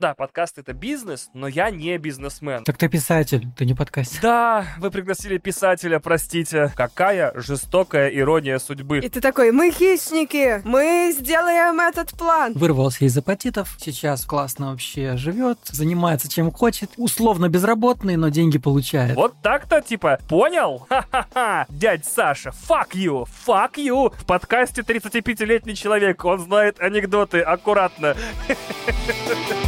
Да, подкаст это бизнес, но я не бизнесмен. Так ты писатель, ты не подкастер. Да, вы пригласили писателя, простите. Какая жестокая ирония судьбы. И ты такой, мы хищники, мы сделаем этот план. Вырвался из апатитов, сейчас классно вообще живет, занимается чем хочет, условно безработный, но деньги получает. Вот так-то, типа, понял? Ха-ха-ха, дядь Саша, fuck you, fuck you. В подкасте 35-летний человек, он знает анекдоты, аккуратно.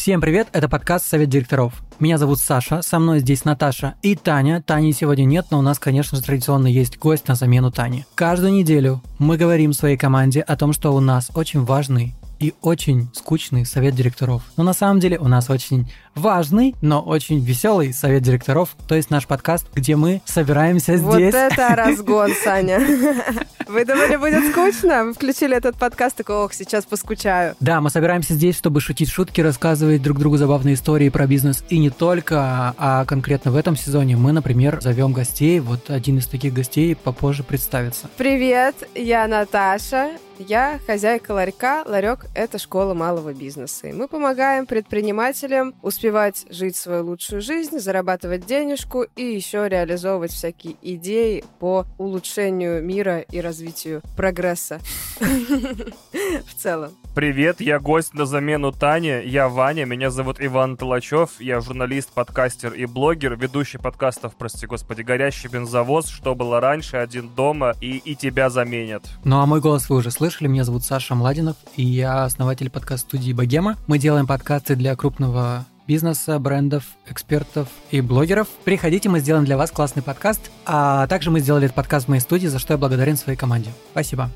Всем привет, это подкаст «Совет директоров». Меня зовут Саша, со мной здесь Наташа и Таня. Тани сегодня нет, но у нас, конечно же, традиционно есть гость на замену Тани. Каждую неделю мы говорим своей команде о том, что у нас очень важный и очень скучный совет директоров. Но на самом деле у нас очень важный, но очень веселый совет директоров, то есть наш подкаст, где мы собираемся Вот здесь. это разгон, Саня. Вы думали, будет скучно? Вы включили этот подкаст, такой, ох, сейчас поскучаю. Да, мы собираемся здесь, чтобы шутить шутки, рассказывать друг другу забавные истории про бизнес. И не только, а конкретно в этом сезоне мы, например, зовем гостей. Вот один из таких гостей попозже представится. Привет, я Наташа. Я хозяйка ларька. Ларек – это школа малого бизнеса. И мы помогаем предпринимателям успевать жить свою лучшую жизнь, зарабатывать денежку и еще реализовывать всякие идеи по улучшению мира и развитию прогресса в целом. Привет, я гость на замену Тане. Я Ваня, меня зовут Иван Толачев. Я журналист, подкастер и блогер, ведущий подкастов, прости господи, «Горящий бензовоз», «Что было раньше», «Один дома» и «И тебя заменят». Ну а мой голос вы уже слышали. Меня зовут Саша Младинов, и я основатель подкаст-студии «Богема». Мы делаем подкасты для крупного бизнеса, брендов, экспертов и блогеров. Приходите, мы сделаем для вас классный подкаст. А также мы сделали этот подкаст в моей студии, за что я благодарен своей команде. Спасибо.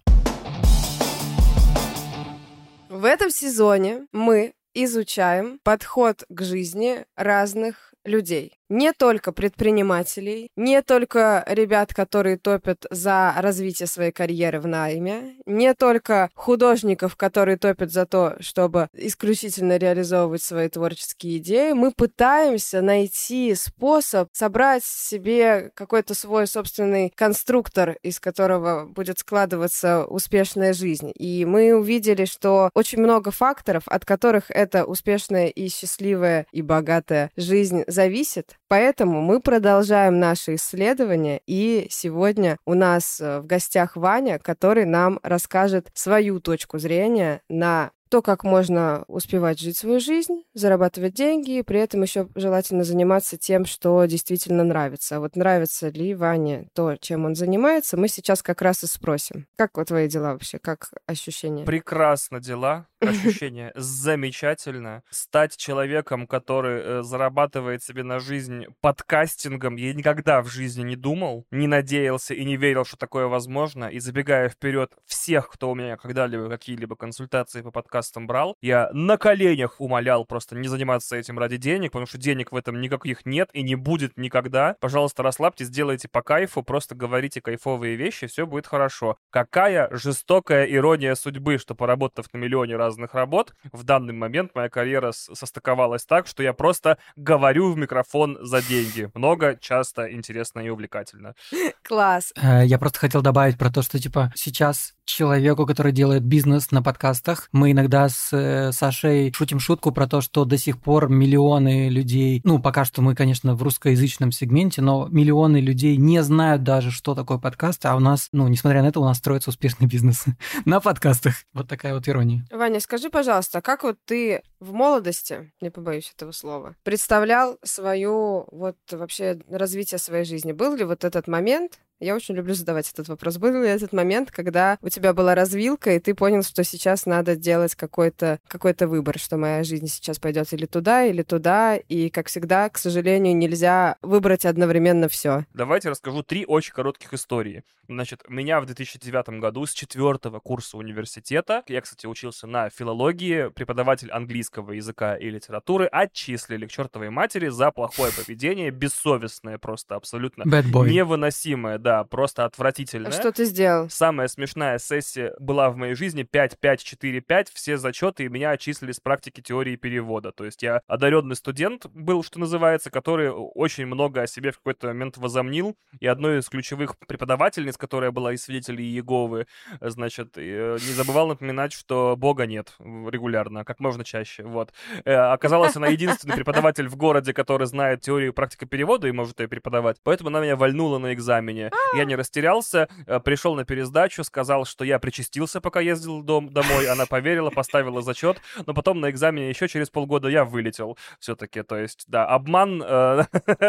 В этом сезоне мы изучаем подход к жизни разных людей. Не только предпринимателей, не только ребят, которые топят за развитие своей карьеры в найме, не только художников, которые топят за то, чтобы исключительно реализовывать свои творческие идеи. Мы пытаемся найти способ собрать себе какой-то свой собственный конструктор, из которого будет складываться успешная жизнь. И мы увидели, что очень много факторов, от которых эта успешная и счастливая и богатая жизнь зависит. Поэтому мы продолжаем наши исследования, и сегодня у нас э, в гостях Ваня, который нам расскажет свою точку зрения на то, как можно успевать жить свою жизнь, зарабатывать деньги, и при этом еще желательно заниматься тем, что действительно нравится. А вот нравится ли Ване то, чем он занимается, мы сейчас как раз и спросим. Как вот твои дела вообще? Как ощущения? Прекрасно дела, ощущение замечательно. Стать человеком, который э, зарабатывает себе на жизнь подкастингом, я никогда в жизни не думал, не надеялся и не верил, что такое возможно. И забегая вперед всех, кто у меня когда-либо какие-либо консультации по подкастам брал, я на коленях умолял просто не заниматься этим ради денег, потому что денег в этом никаких нет и не будет никогда. Пожалуйста, расслабьтесь, сделайте по кайфу, просто говорите кайфовые вещи, все будет хорошо. Какая жестокая ирония судьбы, что поработав на миллионе разных работ, в данный момент моя карьера состыковалась так, что я просто говорю в микрофон за деньги. Много, часто, интересно и увлекательно. Класс. Э, Я просто хотел добавить про то, что типа сейчас человеку, который делает бизнес на подкастах, мы иногда с э, Сашей шутим шутку про то, что до сих пор миллионы людей, ну пока что мы, конечно, в русскоязычном сегменте, но миллионы людей не знают даже, что такое подкаст, а у нас, ну, несмотря на это, у нас строится успешный бизнес на подкастах. Вот такая вот ирония. Ваня, скажи, пожалуйста, как вот ты в молодости, не побоюсь этого слова, представлял свою вот вообще развитие своей жизни? Был ли вот этот момент, я очень люблю задавать этот вопрос. Был ли этот момент, когда у тебя была развилка, и ты понял, что сейчас надо делать какой-то какой выбор, что моя жизнь сейчас пойдет или туда, или туда, и, как всегда, к сожалению, нельзя выбрать одновременно все. Давайте расскажу три очень коротких истории. Значит, меня в 2009 году с четвертого курса университета, я, кстати, учился на филологии, преподаватель английского языка и литературы, отчислили к чертовой матери за плохое поведение, бессовестное просто абсолютно невыносимое, да. Да, просто отвратительная. А что ты сделал? Самая смешная сессия была в моей жизни 5, 5, 4, 5, все зачеты, и меня отчислили с практики теории перевода. То есть я одаренный студент был, что называется, который очень много о себе в какой-то момент возомнил, и одной из ключевых преподавательниц, которая была из свидетелей Иеговы, значит, э, не забывал напоминать, что Бога нет регулярно, как можно чаще, вот. Э, оказалось, она единственный преподаватель в городе, который знает теорию практика перевода и может ее преподавать, поэтому она меня вальнула на экзамене. Я не растерялся, э, пришел на пересдачу, сказал, что я причастился, пока ездил дом, домой, она поверила, поставила зачет, но потом на экзамене еще через полгода я вылетел все-таки, то есть, да, обман...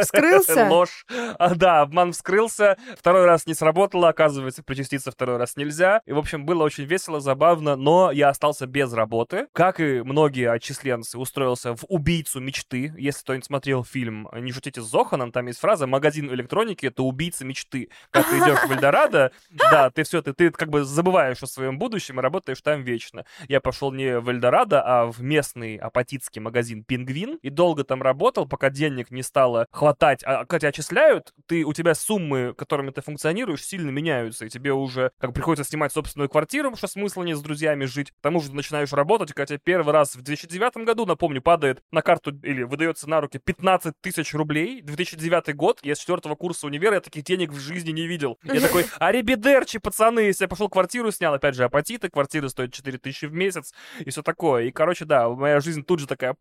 Вскрылся? Ложь. А, да, обман вскрылся, второй раз не сработало, оказывается, причаститься второй раз нельзя. И, в общем, было очень весело, забавно, но я остался без работы. Как и многие отчисленцы, устроился в «Убийцу мечты». Если кто-нибудь смотрел фильм «Не шутите с Зоханом», там есть фраза «Магазин электроники — это убийца мечты». Как ты идешь в Эльдорадо, да, ты все, ты, ты как бы забываешь о своем будущем и работаешь там вечно. Я пошел не в Эльдорадо, а в местный апатитский магазин «Пингвин» и долго там работал, пока денег не стало хватать. А когда тебя отчисляют, ты, у тебя суммы, которыми ты функционируешь, сильно меняются, и тебе уже как приходится снимать собственную квартиру, что смысла не с друзьями жить. К тому же ты начинаешь работать, когда тебе первый раз в 2009 году, напомню, падает на карту или выдается на руки 15 тысяч рублей. 2009 год, я с четвертого курса универа, я таких денег в жизни не видел. Я такой, арибидерчи, пацаны, если я пошел квартиру снял, опять же, апатиты, квартира стоит 4 тысячи в месяц и все такое. И, короче, да, моя жизнь тут же такая...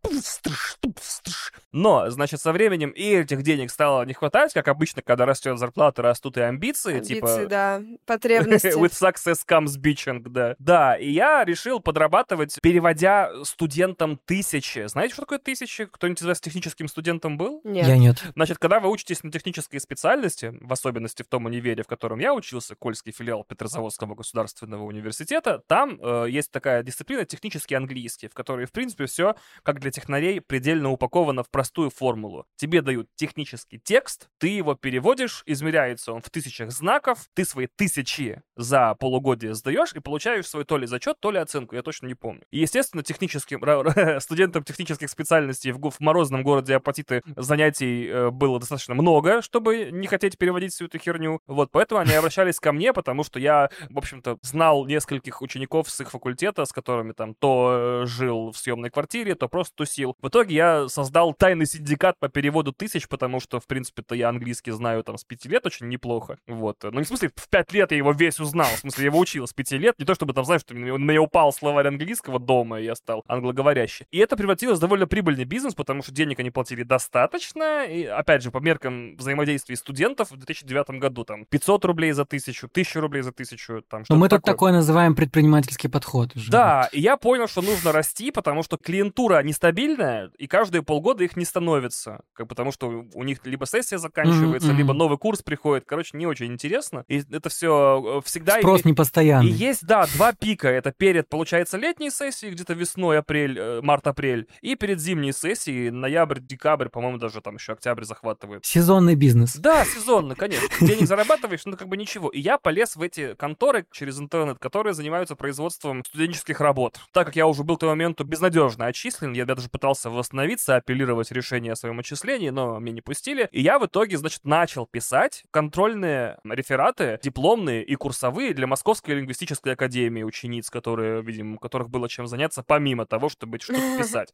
Но, значит, со временем и этих денег стало не хватать, как обычно, когда растет зарплата, растут и амбиции. Амбиции, типа... да, потребности. With success comes bitching, да. Да, и я решил подрабатывать, переводя студентам тысячи. Знаете, что такое тысячи? Кто-нибудь из вас техническим студентом был? Нет. Я нет. Значит, когда вы учитесь на технической специальности, в особенности в том универе, в котором я учился, Кольский филиал Петрозаводского государственного университета, там э, есть такая дисциплина технический английский, в которой, в принципе, все, как для технарей, предельно упаковано в простую формулу. Тебе дают технический текст, ты его переводишь, измеряется он в тысячах знаков, ты свои тысячи за полугодие сдаешь и получаешь свой то ли зачет, то ли оценку, я точно не помню. И, естественно, техническим студентам технических специальностей в, в морозном городе Апатиты занятий э, было достаточно много, чтобы не хотеть переводить всю эту херню. Вот, поэтому они обращались ко мне, потому что я, в общем-то, знал нескольких учеников с их факультета, с которыми там то э, жил в съемной квартире, то просто тусил. В итоге я создал тайный синдикат по переводу тысяч, потому что, в принципе-то, я английский знаю там с пяти лет очень неплохо. Вот. Ну, не в смысле, в пять лет я его весь узнал. В смысле, я его учил с пяти лет. Не то, чтобы там, знаешь, что на меня упал словарь английского дома, и я стал англоговорящий. И это превратилось в довольно прибыльный бизнес, потому что денег они платили достаточно. И, опять же, по меркам взаимодействия студентов в 2009 году там 500 рублей за тысячу, 1000 рублей за тысячу, там Но что-то мы тут такое. такое называем предпринимательский подход уже. Да, и я понял, что нужно расти, потому что клиентура нестабильная, и каждые полгода их не становится. Как, потому что у них либо сессия заканчивается, Мгм, либо новый курс приходит. Короче, не очень интересно. И это все всегда... Спрос име- непостоянный. И есть, да, два пика. Это перед, получается, летней сессией, где-то весной, апрель, э, март-апрель, и перед зимней сессией, ноябрь, декабрь, по-моему, даже там еще октябрь захватывает. Сезонный бизнес. Да, сезонно, конечно. Денег зарабатываешь, ну как бы ничего. И я полез в эти конторы через интернет, которые занимаются производством студенческих работ. Так как я уже был к тому моменту безнадежно отчислен, я даже пытался восстановиться, апеллировать решение о своем отчислении, но меня не пустили. И я в итоге, значит, начал писать контрольные рефераты, дипломные и курсовые для Московской лингвистической академии учениц, которые, видимо, которых было чем заняться, помимо того, чтобы что-то писать.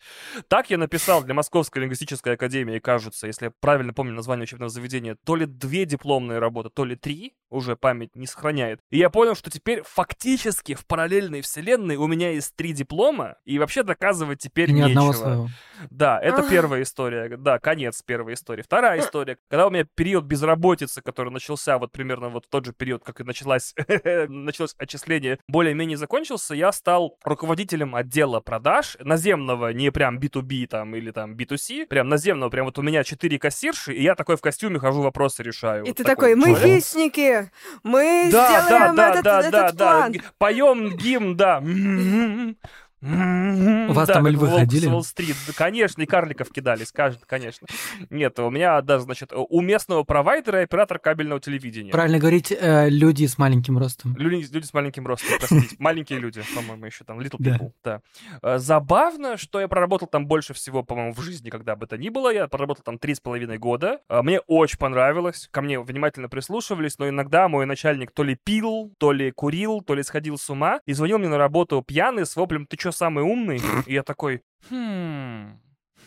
Так я написал для Московской лингвистической академии, кажется, если я правильно помню название учебного заведения, то ли две дипломные работы, то ли три, уже память не сохраняет. И я понял, что теперь фактически в параллельной вселенной у меня есть три диплома, и вообще доказывать теперь И ни нечего. одного своего. Да, это первая история. Да, конец первой истории. Вторая история. Когда у меня период безработицы, который начался вот примерно вот в тот же период, как и началась, началось отчисление, более-менее закончился, я стал руководителем отдела продаж наземного, не прям B2B там или там B2C, прям наземного, прям вот у меня четыре кассирши, и я такой в костюме хожу, вопросы решаю. И Вот ты такой, мы человек. хищники, мы Да, да, сделаем да, этот, да, этот да, да. план. Г- Поем гимн, да. У вас Да, там львы ходили? Уолл-стрит. Да, конечно, и карликов кидались, каждый, конечно. Нет, у меня, да, значит, у местного провайдера оператор кабельного телевидения. Правильно говорить, э, люди с маленьким ростом. Люди, люди с маленьким ростом, простите. Маленькие люди, по-моему, еще там, little Да. people, да. Э, Забавно, что я проработал там больше всего, по-моему, в жизни, когда бы то ни было. Я проработал там три с половиной года. Э, Мне очень понравилось. Ко мне внимательно прислушивались, но иногда мой начальник то ли пил, то ли курил, то ли сходил с ума и звонил мне на работу пьяный с воплем «Ты чё, самый умный?» И я такой «Хм...»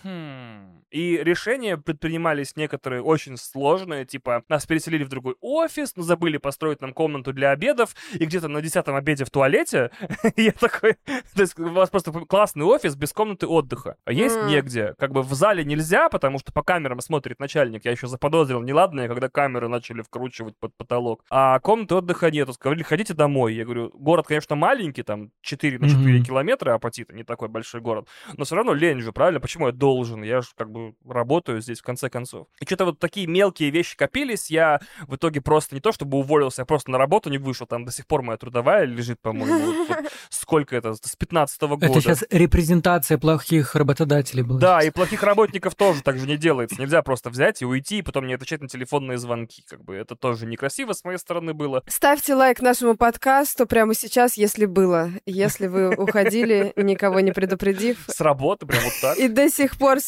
Хм. И решения предпринимались некоторые очень сложные, типа нас переселили в другой офис, но забыли построить нам комнату для обедов, и где-то на десятом обеде в туалете я такой... То есть у вас просто классный офис без комнаты отдыха. А есть негде. Как бы в зале нельзя, потому что по камерам смотрит начальник. Я еще заподозрил неладное, когда камеры начали вкручивать под потолок. А комнаты отдыха нету. Сказали, ходите домой. Я говорю, город, конечно, маленький, там 4 на 4 Мгм. километра, Апатита, не такой большой город. Но все равно лень же, правильно? Почему я должен? Я же как бы работаю здесь в конце концов. И что-то вот такие мелкие вещи копились. Я в итоге просто не то чтобы уволился, я просто на работу не вышел. Там до сих пор моя трудовая лежит, по-моему. вот- вот сколько это? С 15 года. Это сейчас репрезентация плохих работодателей была. Да, и плохих работников тоже так же не делается. Нельзя просто взять и уйти, и потом не отвечать на телефонные звонки. Как бы это тоже некрасиво с моей стороны было. Ставьте лайк нашему подкасту прямо сейчас, если было. Если вы уходили, никого не предупредив, С работы прям вот так. и до сих пор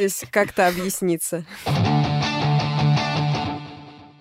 собираетесь как-то объясниться.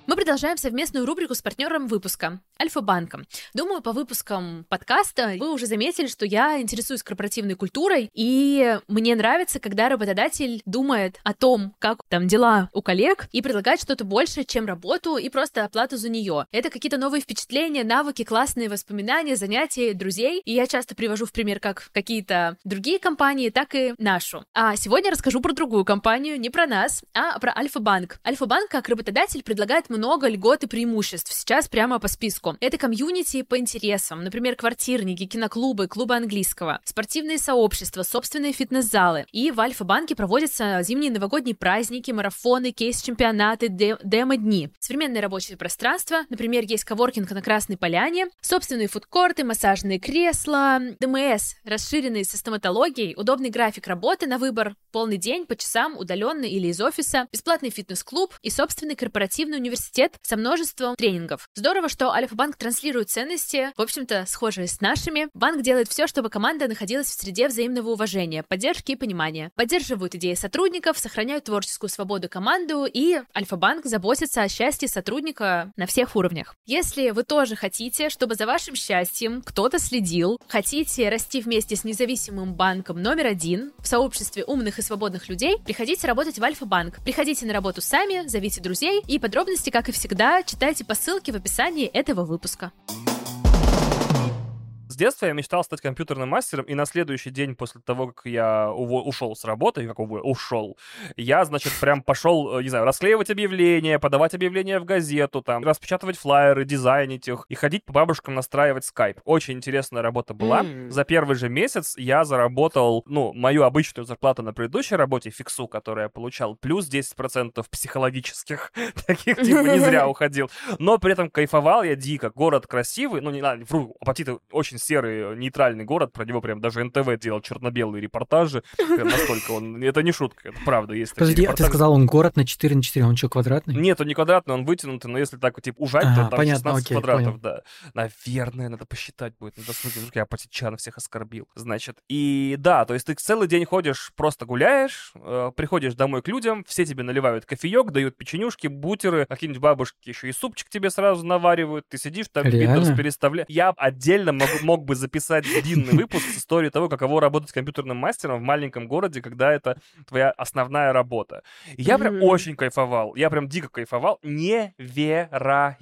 Мы продолжаем совместную рубрику с партнером выпуска Альфа-банком. Думаю, по выпускам подкаста вы уже заметили, что я интересуюсь корпоративной культурой, и мне нравится, когда работодатель думает о том, как там дела у коллег, и предлагает что-то больше, чем работу и просто оплату за нее. Это какие-то новые впечатления, навыки, классные воспоминания, занятия, друзей, и я часто привожу в пример как какие-то другие компании, так и нашу. А сегодня расскажу про другую компанию, не про нас, а про Альфа-банк. Альфа-банк как работодатель предлагает много льгот и преимуществ. Сейчас прямо по списку. Это комьюнити по интересам, например, квартирники, киноклубы, клубы английского, спортивные сообщества, собственные фитнес-залы. И в Альфа-банке проводятся зимние новогодние праздники, марафоны, кейс-чемпионаты, де- демо-дни. Современное рабочее пространство, например, есть коворкинг на Красной Поляне, собственные фудкорты, массажные кресла, ДМС, расширенные со стоматологией, удобный график работы на выбор, полный день, по часам, удаленно или из офиса, бесплатный фитнес-клуб и собственный корпоративный университет со множеством тренингов. Здорово, что Альфа-банк транслирует ценности, в общем-то, схожие с нашими. Банк делает все, чтобы команда находилась в среде взаимного уважения, поддержки и понимания. Поддерживают идеи сотрудников, сохраняют творческую свободу команду, и Альфа-банк заботится о счастье сотрудника на всех уровнях. Если вы тоже хотите, чтобы за вашим счастьем кто-то следил, хотите расти вместе с независимым банком номер один в сообществе умных и свободных людей, приходите работать в Альфа-банк. Приходите на работу сами, зовите друзей, и подробности, как и всегда, читайте по ссылке в описании этого выпуска. С детства я мечтал стать компьютерным мастером, и на следующий день после того, как я ушел с работы, как уво- ушел, я, значит, прям пошел, э, не знаю, расклеивать объявления, подавать объявления в газету, там, распечатывать флайеры, дизайнить их и ходить по бабушкам настраивать скайп. Очень интересная работа была. За первый же месяц я заработал, ну, мою обычную зарплату на предыдущей работе, фиксу, которую я получал, плюс 10% психологических, таких, типа, не зря уходил. Но при этом кайфовал я дико. Город красивый, ну, не надо, вру, Апатиты очень серый, нейтральный город, про него прям даже НТВ делал черно-белые репортажи. Прям настолько он... Это не шутка, это правда, есть такие Подожди, а ты сказал, он город на 4 на 4, он что, квадратный? Нет, он не квадратный, он вытянутый, но если так вот, типа, ужать, то там понятно, 16 окей, квадратов, да. Наверное, надо посчитать будет на досуге. Вдруг я апатитчан всех оскорбил. Значит, и да, то есть ты целый день ходишь, просто гуляешь, э, приходишь домой к людям, все тебе наливают кофеек, дают печенюшки, бутеры, какие-нибудь бабушки еще и супчик тебе сразу наваривают, ты сидишь там, Реально? Windows переставляешь. Я отдельно мог, мог бы записать длинный выпуск с историей того, каково работать компьютерным мастером в маленьком городе, когда это твоя основная работа. И я прям очень кайфовал. Я прям дико кайфовал. Невероятно.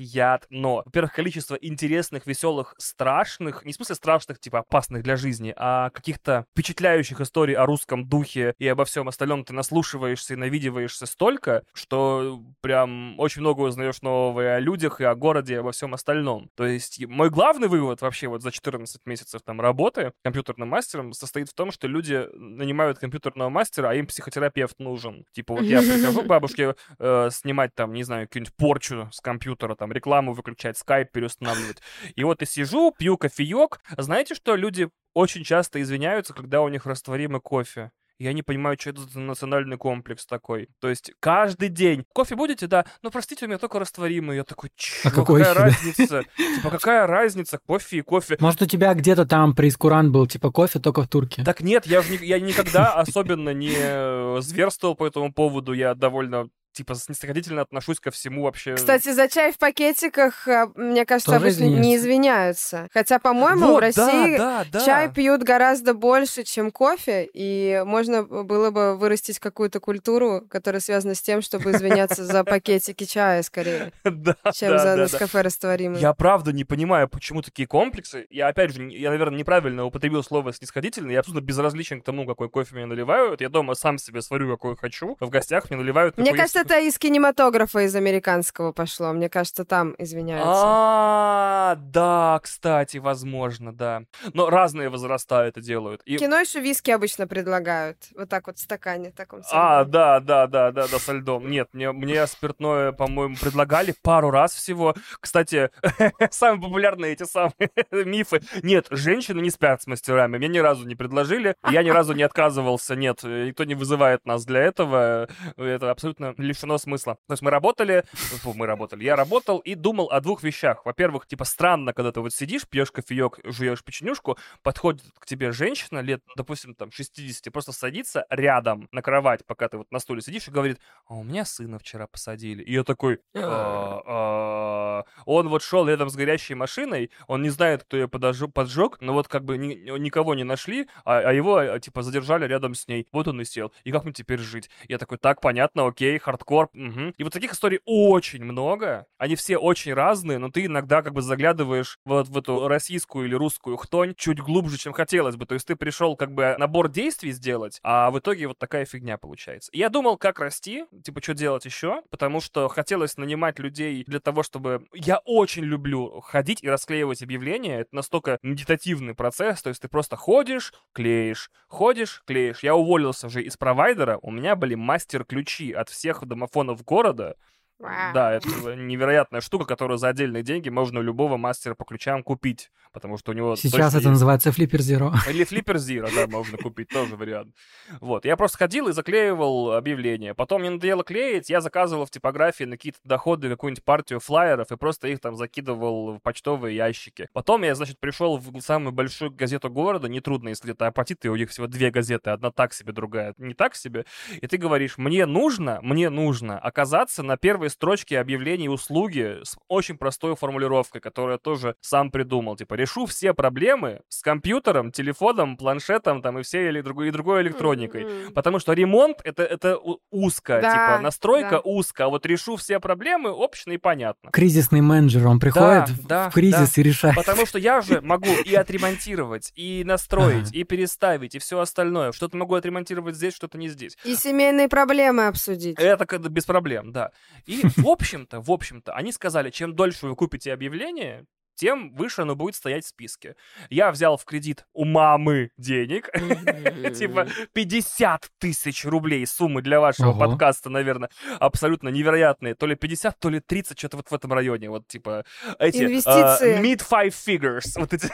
Во-первых, количество интересных, веселых, страшных, не в смысле страшных, типа опасных для жизни, а каких-то впечатляющих историй о русском духе и обо всем остальном ты наслушиваешься и навидиваешься столько, что прям очень много узнаешь нового и о людях, и о городе, и обо всем остальном. То есть мой главный вывод вообще вот за 14 месяцев там работы компьютерным мастером состоит в том, что люди нанимают компьютерного мастера, а им психотерапевт нужен. Типа вот я прихожу к бабушке э, снимать там, не знаю, какую-нибудь порчу с компьютера, там рекламу выключать, скайп переустанавливать. И вот и сижу, пью кофеек. Знаете, что люди очень часто извиняются, когда у них растворимый кофе. Я не понимаю, что это за национальный комплекс такой. То есть каждый день. Кофе будете, да? Ну, простите, у меня только растворимый. Я такой, чё, А какой какая разница? Типа, какая разница? Кофе и кофе. Может, у тебя где-то там прейскурант был, типа кофе только в турке? Так нет, я, я никогда особенно не э, зверствовал по этому поводу. Я довольно, типа, снисходительно отношусь ко всему вообще. Кстати, за чай в пакетиках, а, мне кажется, Тоже обычно не извиняются. Хотя, по-моему, Вот, в России да, да, да. чай пьют гораздо больше, чем кофе, и можно было бы вырастить какую-то культуру, которая связана с тем, чтобы извиняться за пакетики чая скорее, чем за. Нескафе растворимый. Я правда не понимаю, почему такие комплексы. Я, опять же, я, наверное, неправильно употребил слово снисходительно. Я абсолютно безразличен к тому, какой кофе мне наливают. Я дома сам себе сварю, какой хочу. В гостях мне наливают... Мне кажется, это из кинематографа, из американского пошло. Мне кажется, там извиняются. А, да, кстати, возможно, да. Но разные возраста это делают. И- кино еще виски обычно предлагают. Вот так вот в стакане таком. А, да, да, да, да, да, со льдом. Нет, мне, мне спиртное, по-моему, предлагали пару раз всего. Кстати, самые популярные эти самые мифы. Нет, женщины не спят с мастерами. Мне ни разу не предложили. Я ни разу не отказывался. Нет, никто не вызывает нас для этого. Это абсолютно лишено смысла. То есть мы работали, фу, мы работали, я работал и думал о двух вещах. Во-первых, типа странно, когда ты вот сидишь, пьешь кофеек, жуешь печенюшку, подходит к тебе женщина лет, допустим, там 60, просто садится рядом на кровать, пока ты вот на стуле сидишь, и говорит, а у меня сына вчера посадили. И я такой, «А, а». он вот шел рядом с горящей машиной, он не знает, кто ее поджег, но вот как бы ни- никого не нашли, а, а его а, типа задержали рядом с ней. Вот он и сел. И как мне теперь жить? Я такой, так, понятно, окей, хардкор. Мгм». И вот таких историй очень много. Они все очень разные, но ты иногда как бы заглядываешь вот в эту российскую или русскую хтонь чуть глубже, чем хотелось бы. То есть ты пришел как бы набор действий сделать, а в итоге вот такая фигня получается. Я думал, как расти, типа, что делать еще, потому что хотелось нанимать людей для того, чтобы... Я очень люблю ходить и расклеивать объявления. Это настолько медитативный процесс, то есть ты просто ходишь, клеишь, ходишь, клеишь. Я уволился уже из провайдера, у меня были мастер-ключи от всех домофонов города, Да, это невероятная штука, которую за отдельные деньги можно у любого мастера по ключам купить, потому что у него Сейчас это есть. называется Flipper Zero. Или Flipper Zero, да, можно купить, тоже вариант. Вот, я просто ходил и заклеивал объявления. Потом мне надоело клеить, я заказывал в типографии на какие-то доходы какую-нибудь партию флайеров и просто их там закидывал в почтовые ящики. Потом я, значит, пришел в самую большую газету города, нетрудно, если это апатит, и у них всего две газеты, одна так себе, другая не так себе. И ты говоришь, мне нужно, мне нужно оказаться на первой строчке объявлений услуги с очень простой формулировкой, которую я тоже сам придумал. Типа, решу все проблемы с компьютером, телефоном, планшетом там и всей или другой, и другой электроникой. М-м. Потому что ремонт это, это узко, Да, типа настройка да. узко, а вот решу все проблемы общно и понятно. Кризисный менеджер, он приходит в- да, в кризис и решает. Потому что я же могу и отремонтировать, и настроить, и переставить, и все остальное. Что-то могу отремонтировать здесь, что-то не здесь. И семейные проблемы обсудить. Это без проблем, да. И в общем-то, в общем-то, они сказали, чем дольше вы купите объявление, тем выше оно будет стоять в списке. Я взял в кредит у мамы денег, типа 50 тысяч рублей суммы для вашего подкаста, наверное, абсолютно невероятные. То ли 50, то ли 30, что-то вот в этом районе. Вот типа эти... Инвестиции. э, mid five figures. Вот эти...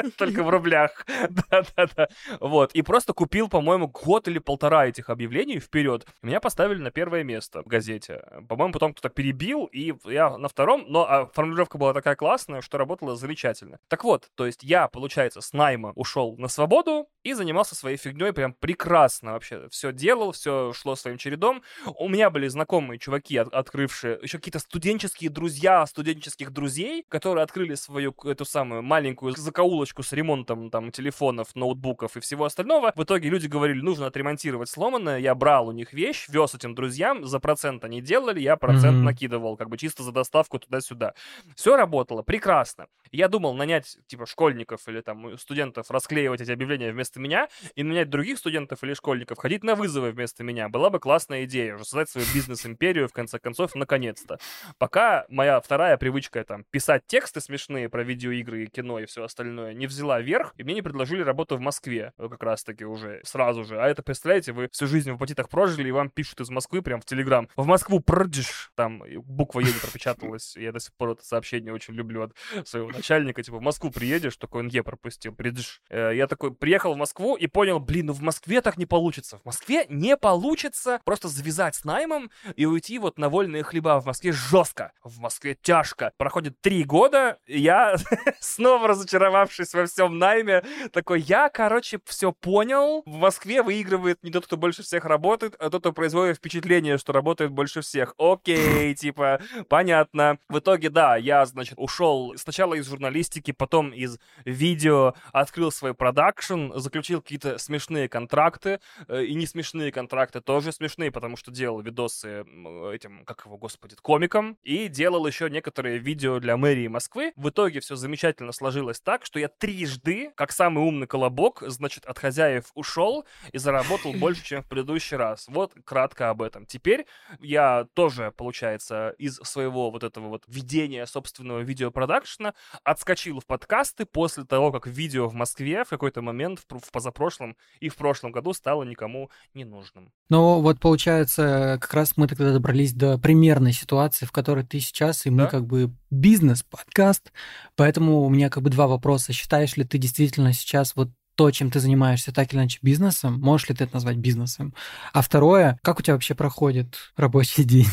Только в рублях. Да-да-да. Вот. И просто купил, по-моему, год или полтора этих объявлений вперед. Меня поставили на первое место в газете. По-моему, потом кто-то перебил, и я на втором, но а, формулировка была такая классная, что работала замечательно. Так вот, то есть я, получается, с найма ушел на свободу и занимался своей фигней прям прекрасно вообще. Все делал, все шло своим чередом. У меня были знакомые чуваки, от- открывшие еще какие-то студенческие друзья студенческих друзей, которые открыли свою эту самую маленькую закоулочку с ремонтом там телефонов, ноутбуков и всего остального. В итоге люди говорили, нужно отремонтировать сломанное. Я брал у них вещь, вез этим друзьям, за процент они делали, я процент Мгм. накидывал, как бы чисто за доставку туда-сюда. Все работало прекрасно. Я думал нанять, типа, школьников или там студентов расклеивать эти объявления вместо вместо меня и нанять других студентов или школьников ходить на вызовы вместо меня. Была бы классная идея уже создать свою бизнес-империю, в конце концов, наконец-то. Пока моя вторая привычка, там, писать тексты смешные про видеоигры и кино и все остальное, не взяла верх, и мне не предложили работу в Москве, э, как раз-таки уже сразу же. А это, представляете, вы всю жизнь в апатитах прожили, и вам пишут из Москвы прям в Телеграм. В Москву прдж, там буква Е не пропечаталась. Я до сих пор это сообщение очень люблю от своего начальника. Типа, в Москву приедешь, такой он Е пропустил, придж. Э, я такой приехал в Москву и понял, блин, ну в Москве так не получится. В Москве не получится просто завязать с наймом и уйти вот на вольные хлеба. В Москве жестко, в Москве тяжко. Проходит три года, я снова разочаровавшись во всем найме, такой, я, короче, все понял. В Москве выигрывает не тот, кто больше всех работает, а тот, кто производит впечатление, что работает больше всех. Окей, типа, понятно. В итоге, да, я, значит, ушел сначала из журналистики, потом из видео, открыл свой продакшн, заключил какие-то смешные контракты, э, и не смешные контракты тоже смешные, потому что делал видосы этим, как его, господи, комиком, и делал еще некоторые видео для мэрии Москвы. В итоге все замечательно сложилось так, что я трижды, как самый умный колобок, значит, от хозяев ушел и заработал больше, чем в предыдущий раз. Вот кратко об этом. Теперь я тоже, получается, из своего вот этого вот ведения собственного видеопродакшена отскочил в подкасты после того, как видео в Москве в какой-то момент в, в позапрошлом и в прошлом году стало никому не нужным. Ну вот получается, как раз мы тогда добрались до примерной ситуации, в которой ты сейчас, и мы да? как бы бизнес-подкаст, поэтому у меня как бы два вопроса. Считаешь ли ты действительно сейчас вот то, чем ты занимаешься, так или иначе бизнесом, можешь ли ты это назвать бизнесом? А второе, как у тебя вообще проходит рабочий день?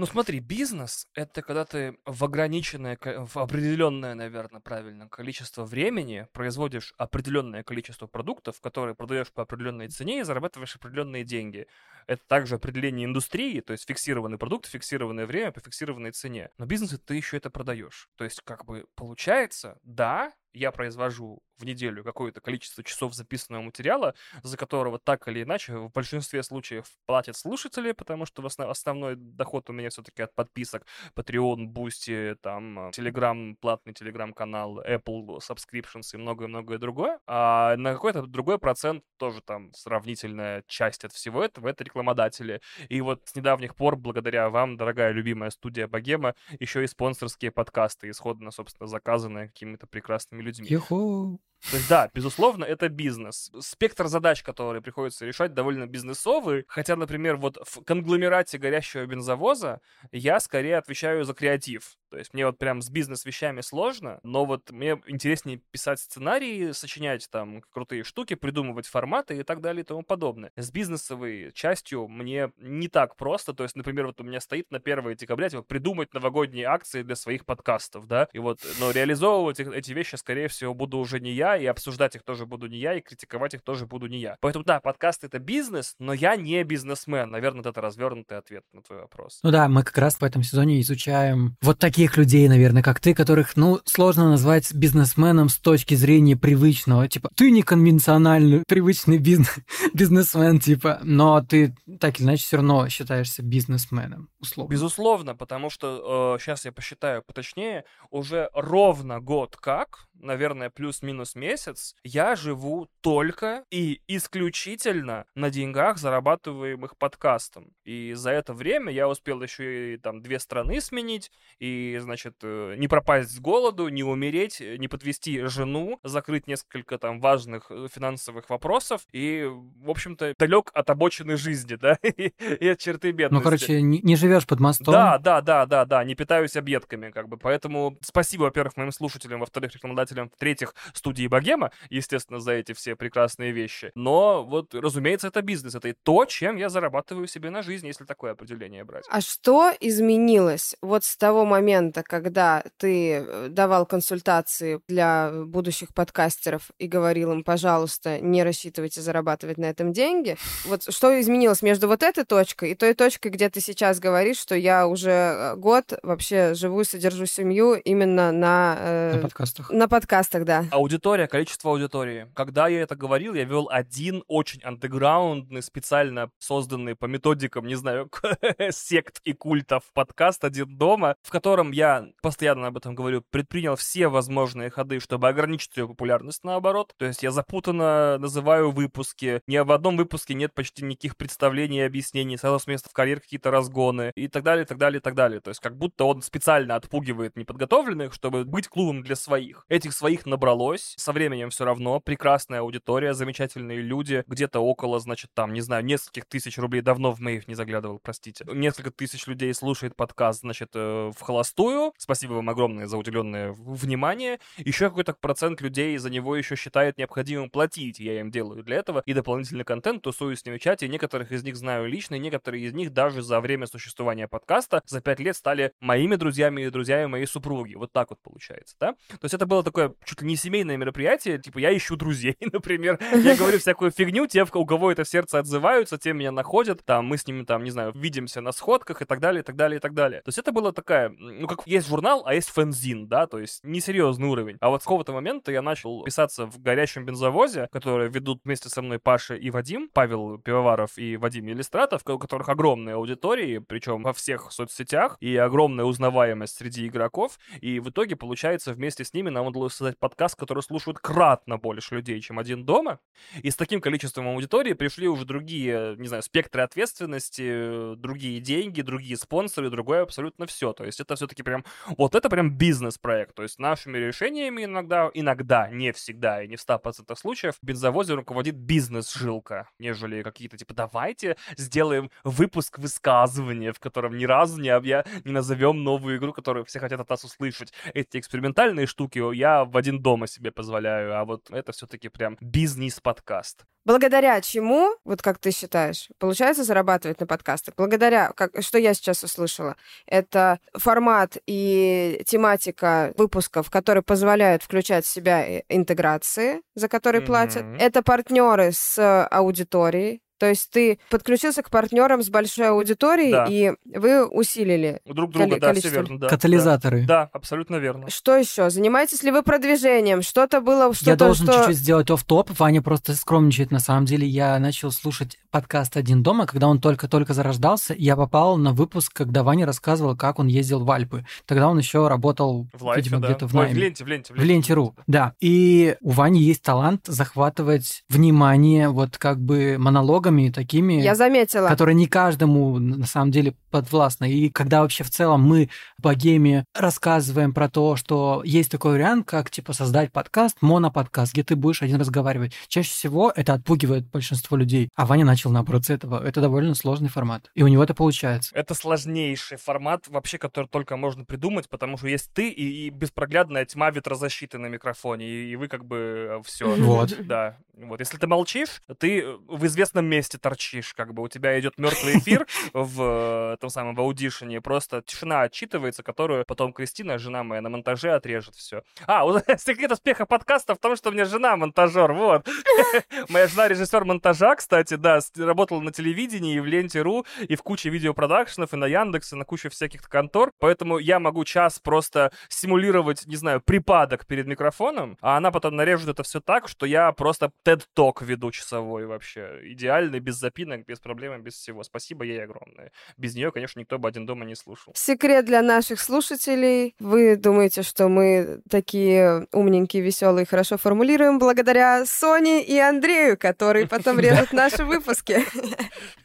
Ну смотри, бизнес — это когда ты в ограниченное, в определенное, наверное, правильно, количество времени производишь определенное количество продуктов, которые продаешь по определенной цене и зарабатываешь определенные деньги. Это также определение индустрии, то есть фиксированный продукт, фиксированное время по фиксированной цене. Но бизнес ты еще это продаешь. То есть как бы получается, да, я произвожу в неделю какое-то количество часов записанного материала, за которого так или иначе в большинстве случаев платят слушатели, потому что основной доход у меня все-таки от подписок Patreon, Boosty, там, Telegram, платный Telegram-канал, Apple Subscriptions и многое-многое другое. А на какой-то другой процент тоже там сравнительная часть от всего этого — это рекламодатели. И вот с недавних пор, благодаря вам, дорогая любимая студия Богема, еще и спонсорские подкасты, исходно, собственно, заказанные какими-то прекрасными людьми. Юху! То есть, да, безусловно, это бизнес. Спектр задач, которые приходится решать, довольно бизнесовый. Хотя, например, вот в конгломерате горящего бензовоза я скорее отвечаю за креатив. То есть мне вот прям с бизнес-вещами сложно, но вот мне интереснее писать сценарии, сочинять там крутые штуки, придумывать форматы и так далее и тому подобное. С бизнесовой частью мне не так просто. То есть, например, вот у меня стоит на 1 декабря типа, придумать новогодние акции для своих подкастов, да, и вот, но реализовывать эти вещи, скорее всего, буду уже не я, и обсуждать их тоже буду не я, и критиковать их тоже буду не я. Поэтому, да, подкаст — это бизнес, но я не бизнесмен. Наверное, это развернутый ответ на твой вопрос. Ну да, мы как раз в этом сезоне изучаем вот таких людей, наверное, как ты, которых, ну, сложно назвать бизнесменом с точки зрения привычного. Типа, ты не конвенциональный, привычный бизнес, бизнесмен, типа, но ты так или иначе все равно считаешься бизнесменом, условно. Безусловно, потому что, э, сейчас я посчитаю поточнее, уже ровно год как наверное, плюс-минус месяц, я живу только и исключительно на деньгах, зарабатываемых подкастом. И за это время я успел еще и там две страны сменить, и, значит, э, не пропасть с голоду, не умереть, не подвести жену, закрыть несколько там важных э, финансовых вопросов, и, в общем-то, далек от обочины жизни, да, и от черты бедности. Ну, короче, не, не живешь под мостом. Да, да, да, да, да, не питаюсь объедками, как бы, поэтому спасибо, во-первых, моим слушателям, во-вторых, рекламодателям создателем, в-третьих, студии Богема, естественно, за эти все прекрасные вещи. Но вот, разумеется, это бизнес, это и то, чем я зарабатываю себе на жизнь, если такое определение брать. А что изменилось вот с того момента, когда ты э, давал консультации для будущих подкастеров и говорил им, пожалуйста, не рассчитывайте зарабатывать на этом деньги? Вот что изменилось между вот этой точкой и той точкой, где ты сейчас говоришь, что я уже э, год вообще живу и содержу семью именно на... Э, на подкастах. На подкастах, да. Аудитория аудитория, количество аудитории. Когда я это говорил, я вел один очень андеграундный, специально созданный по методикам, не знаю, сект и культов подкаст «Один дома», в котором я постоянно об этом говорю, предпринял все возможные ходы, чтобы ограничить ее популярность наоборот. То есть я запутанно называю выпуски. Ни в одном выпуске нет почти никаких представлений и объяснений. Сразу с места в карьер какие-то разгоны и так далее, и так далее, и так далее. То есть как будто он специально отпугивает неподготовленных, чтобы быть клубом для своих. Этих своих набралось. Со временем все равно. Прекрасная аудитория, замечательные люди. Где-то около, значит, там, не знаю, нескольких тысяч рублей. Давно в моих не заглядывал, простите. Несколько тысяч людей слушает подкаст, значит, э, в холостую. Спасибо вам огромное за уделенное внимание. Еще какой-то процент людей за него еще считает необходимым платить. Я им делаю для этого и дополнительный контент, тусуюсь с ними в чате. Некоторых из них знаю лично, и некоторые из них даже за время существования подкаста за пять лет стали моими друзьями и друзьями моей супруги. Вот так вот получается, да? То есть это было такое чуть ли не семейное мероприятие, типа я ищу друзей, например. Я говорю всякую фигню, те, у кого это в сердце отзываются, те меня находят, там мы с ними там, не знаю, видимся на сходках и так далее, и так далее, и так далее. То есть это было такая, ну как есть журнал, а есть фэнзин, да, то есть несерьезный уровень. А вот с какого-то момента я начал писаться в горящем бензовозе, который ведут вместе со мной Паша и Вадим, Павел Пивоваров и Вадим Елистратов, у которых огромные аудитории, причем во всех соцсетях, и огромная узнаваемость среди игроков. И в итоге, получается, вместе с ними нам удалось создать подкаст, который слушают кратно больше людей, чем один дома. И с таким количеством аудитории пришли уже другие, не знаю, спектры ответственности, другие деньги, другие спонсоры, другое абсолютно все. То есть это все-таки прям, вот это прям бизнес-проект. То есть нашими решениями иногда, иногда, не всегда и не в 100% случаев, бензовозе руководит бизнес-жилка, нежели какие-то типа давайте сделаем выпуск высказывания, в котором ни разу не, объя... не назовем новую игру, которую все хотят от нас услышать. Эти экспериментальные штуки я в один дома себе позволяю, а вот это все-таки прям бизнес-подкаст. Благодаря чему, вот как ты считаешь, получается зарабатывать на подкастах? Благодаря, как, что я сейчас услышала, это формат и тематика выпусков, которые позволяют включать в себя интеграции, за которые mm-hmm. платят. Это партнеры с аудиторией, то есть ты подключился к партнерам с большой аудиторией, да. и вы усилили друг друга, коли- да, количество... все верно, да. Катализаторы. Да, да, абсолютно верно. Что еще? Занимаетесь ли вы продвижением? Что-то было, что-то, Я должен что... чуть-чуть сделать оф-топ. Ваня просто скромничает. На самом деле я начал слушать подкаст «Один дома», когда он только-только зарождался. Я попал на выпуск, когда Ваня рассказывал, как он ездил в Альпы. Тогда он еще работал, в лайфе, видимо, да. где-то в Ой, найме. в ленте, в ленте, в ленте. В ленте.ру, да. И у Вани есть талант захватывать внимание вот как бы монологами такими я заметила. Которые не каждому, на самом деле, подвластны. И когда вообще в целом мы по гейме рассказываем про то, что есть такой вариант, как, типа, создать подкаст, моноподкаст, где ты будешь один разговаривать. Чаще всего это отпугивает большинство людей. А Ваня начал, наоборот, с этого. Это довольно сложный формат. И у него это получается. Это сложнейший формат, вообще, который только можно придумать, потому что есть ты и, и беспроглядная тьма ветрозащиты на микрофоне, и, и вы как бы все. Вот. Да. Вот. Если ты молчишь, ты в известном месте торчишь как бы у тебя идет мертвый эфир в том самом в аудишене, просто тишина отчитывается, которую потом Кристина, жена моя, на монтаже отрежет все. А, секрет успеха подкаста в том, что у меня жена монтажер, вот. Моя жена режиссер монтажа, кстати, да, работала на телевидении и в Ленте.ру, и в куче видеопродакшенов, и на Яндексе, на куче всяких контор, поэтому я могу час просто симулировать, не знаю, припадок перед микрофоном, а она потом нарежет это все так, что я просто TED-ток веду часовой вообще. Идеальный, без запинок, без проблем, без всего. Спасибо ей огромное. Без нее, конечно, никто бы один дома не слушал. Секрет для наших слушателей. Вы думаете, что мы такие умненькие, веселые, хорошо формулируем благодаря Соне и Андрею, которые потом режут наши выпуски.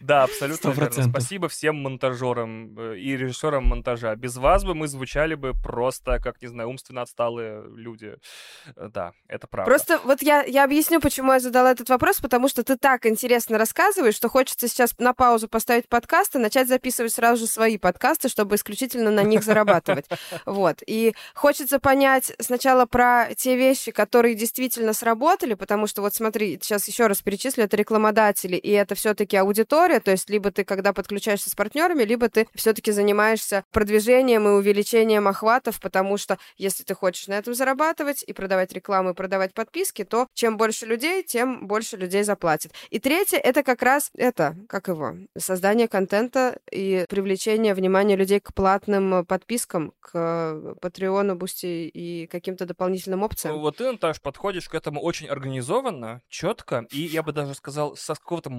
Да, абсолютно верно. Спасибо всем монтажерам э, и режиссерам монтажа. Без вас бы мы звучали бы просто, как, не знаю, умственно отсталые люди. Э, да, это правда. Просто вот я, я объясню, почему я задала этот вопрос, потому что ты так интересно рассказываешь, что хочется сейчас на паузу поставить подкасты, начать записывать сразу же свои подкасты, чтобы исключительно на них зарабатывать. Вот. И хочется понять сначала про те вещи, которые действительно сработали, потому что вот смотри, сейчас еще раз перечислю, это рекламодатели, и это все-таки аудитория, то есть либо ты, когда подключаешься с партнерами, либо ты все-таки занимаешься продвижением и увеличением охватов, потому что если ты хочешь на этом зарабатывать и продавать рекламу, и продавать подписки, то чем больше людей, тем больше людей заплатит. И третье, это как раз это, как его, создание контента и привлечение внимания людей к платным подпискам, к Патреону, Boosty и каким-то дополнительным опциям. Вот ты, Наташ, подходишь к этому очень организованно, четко, и я бы даже сказал, со какого-то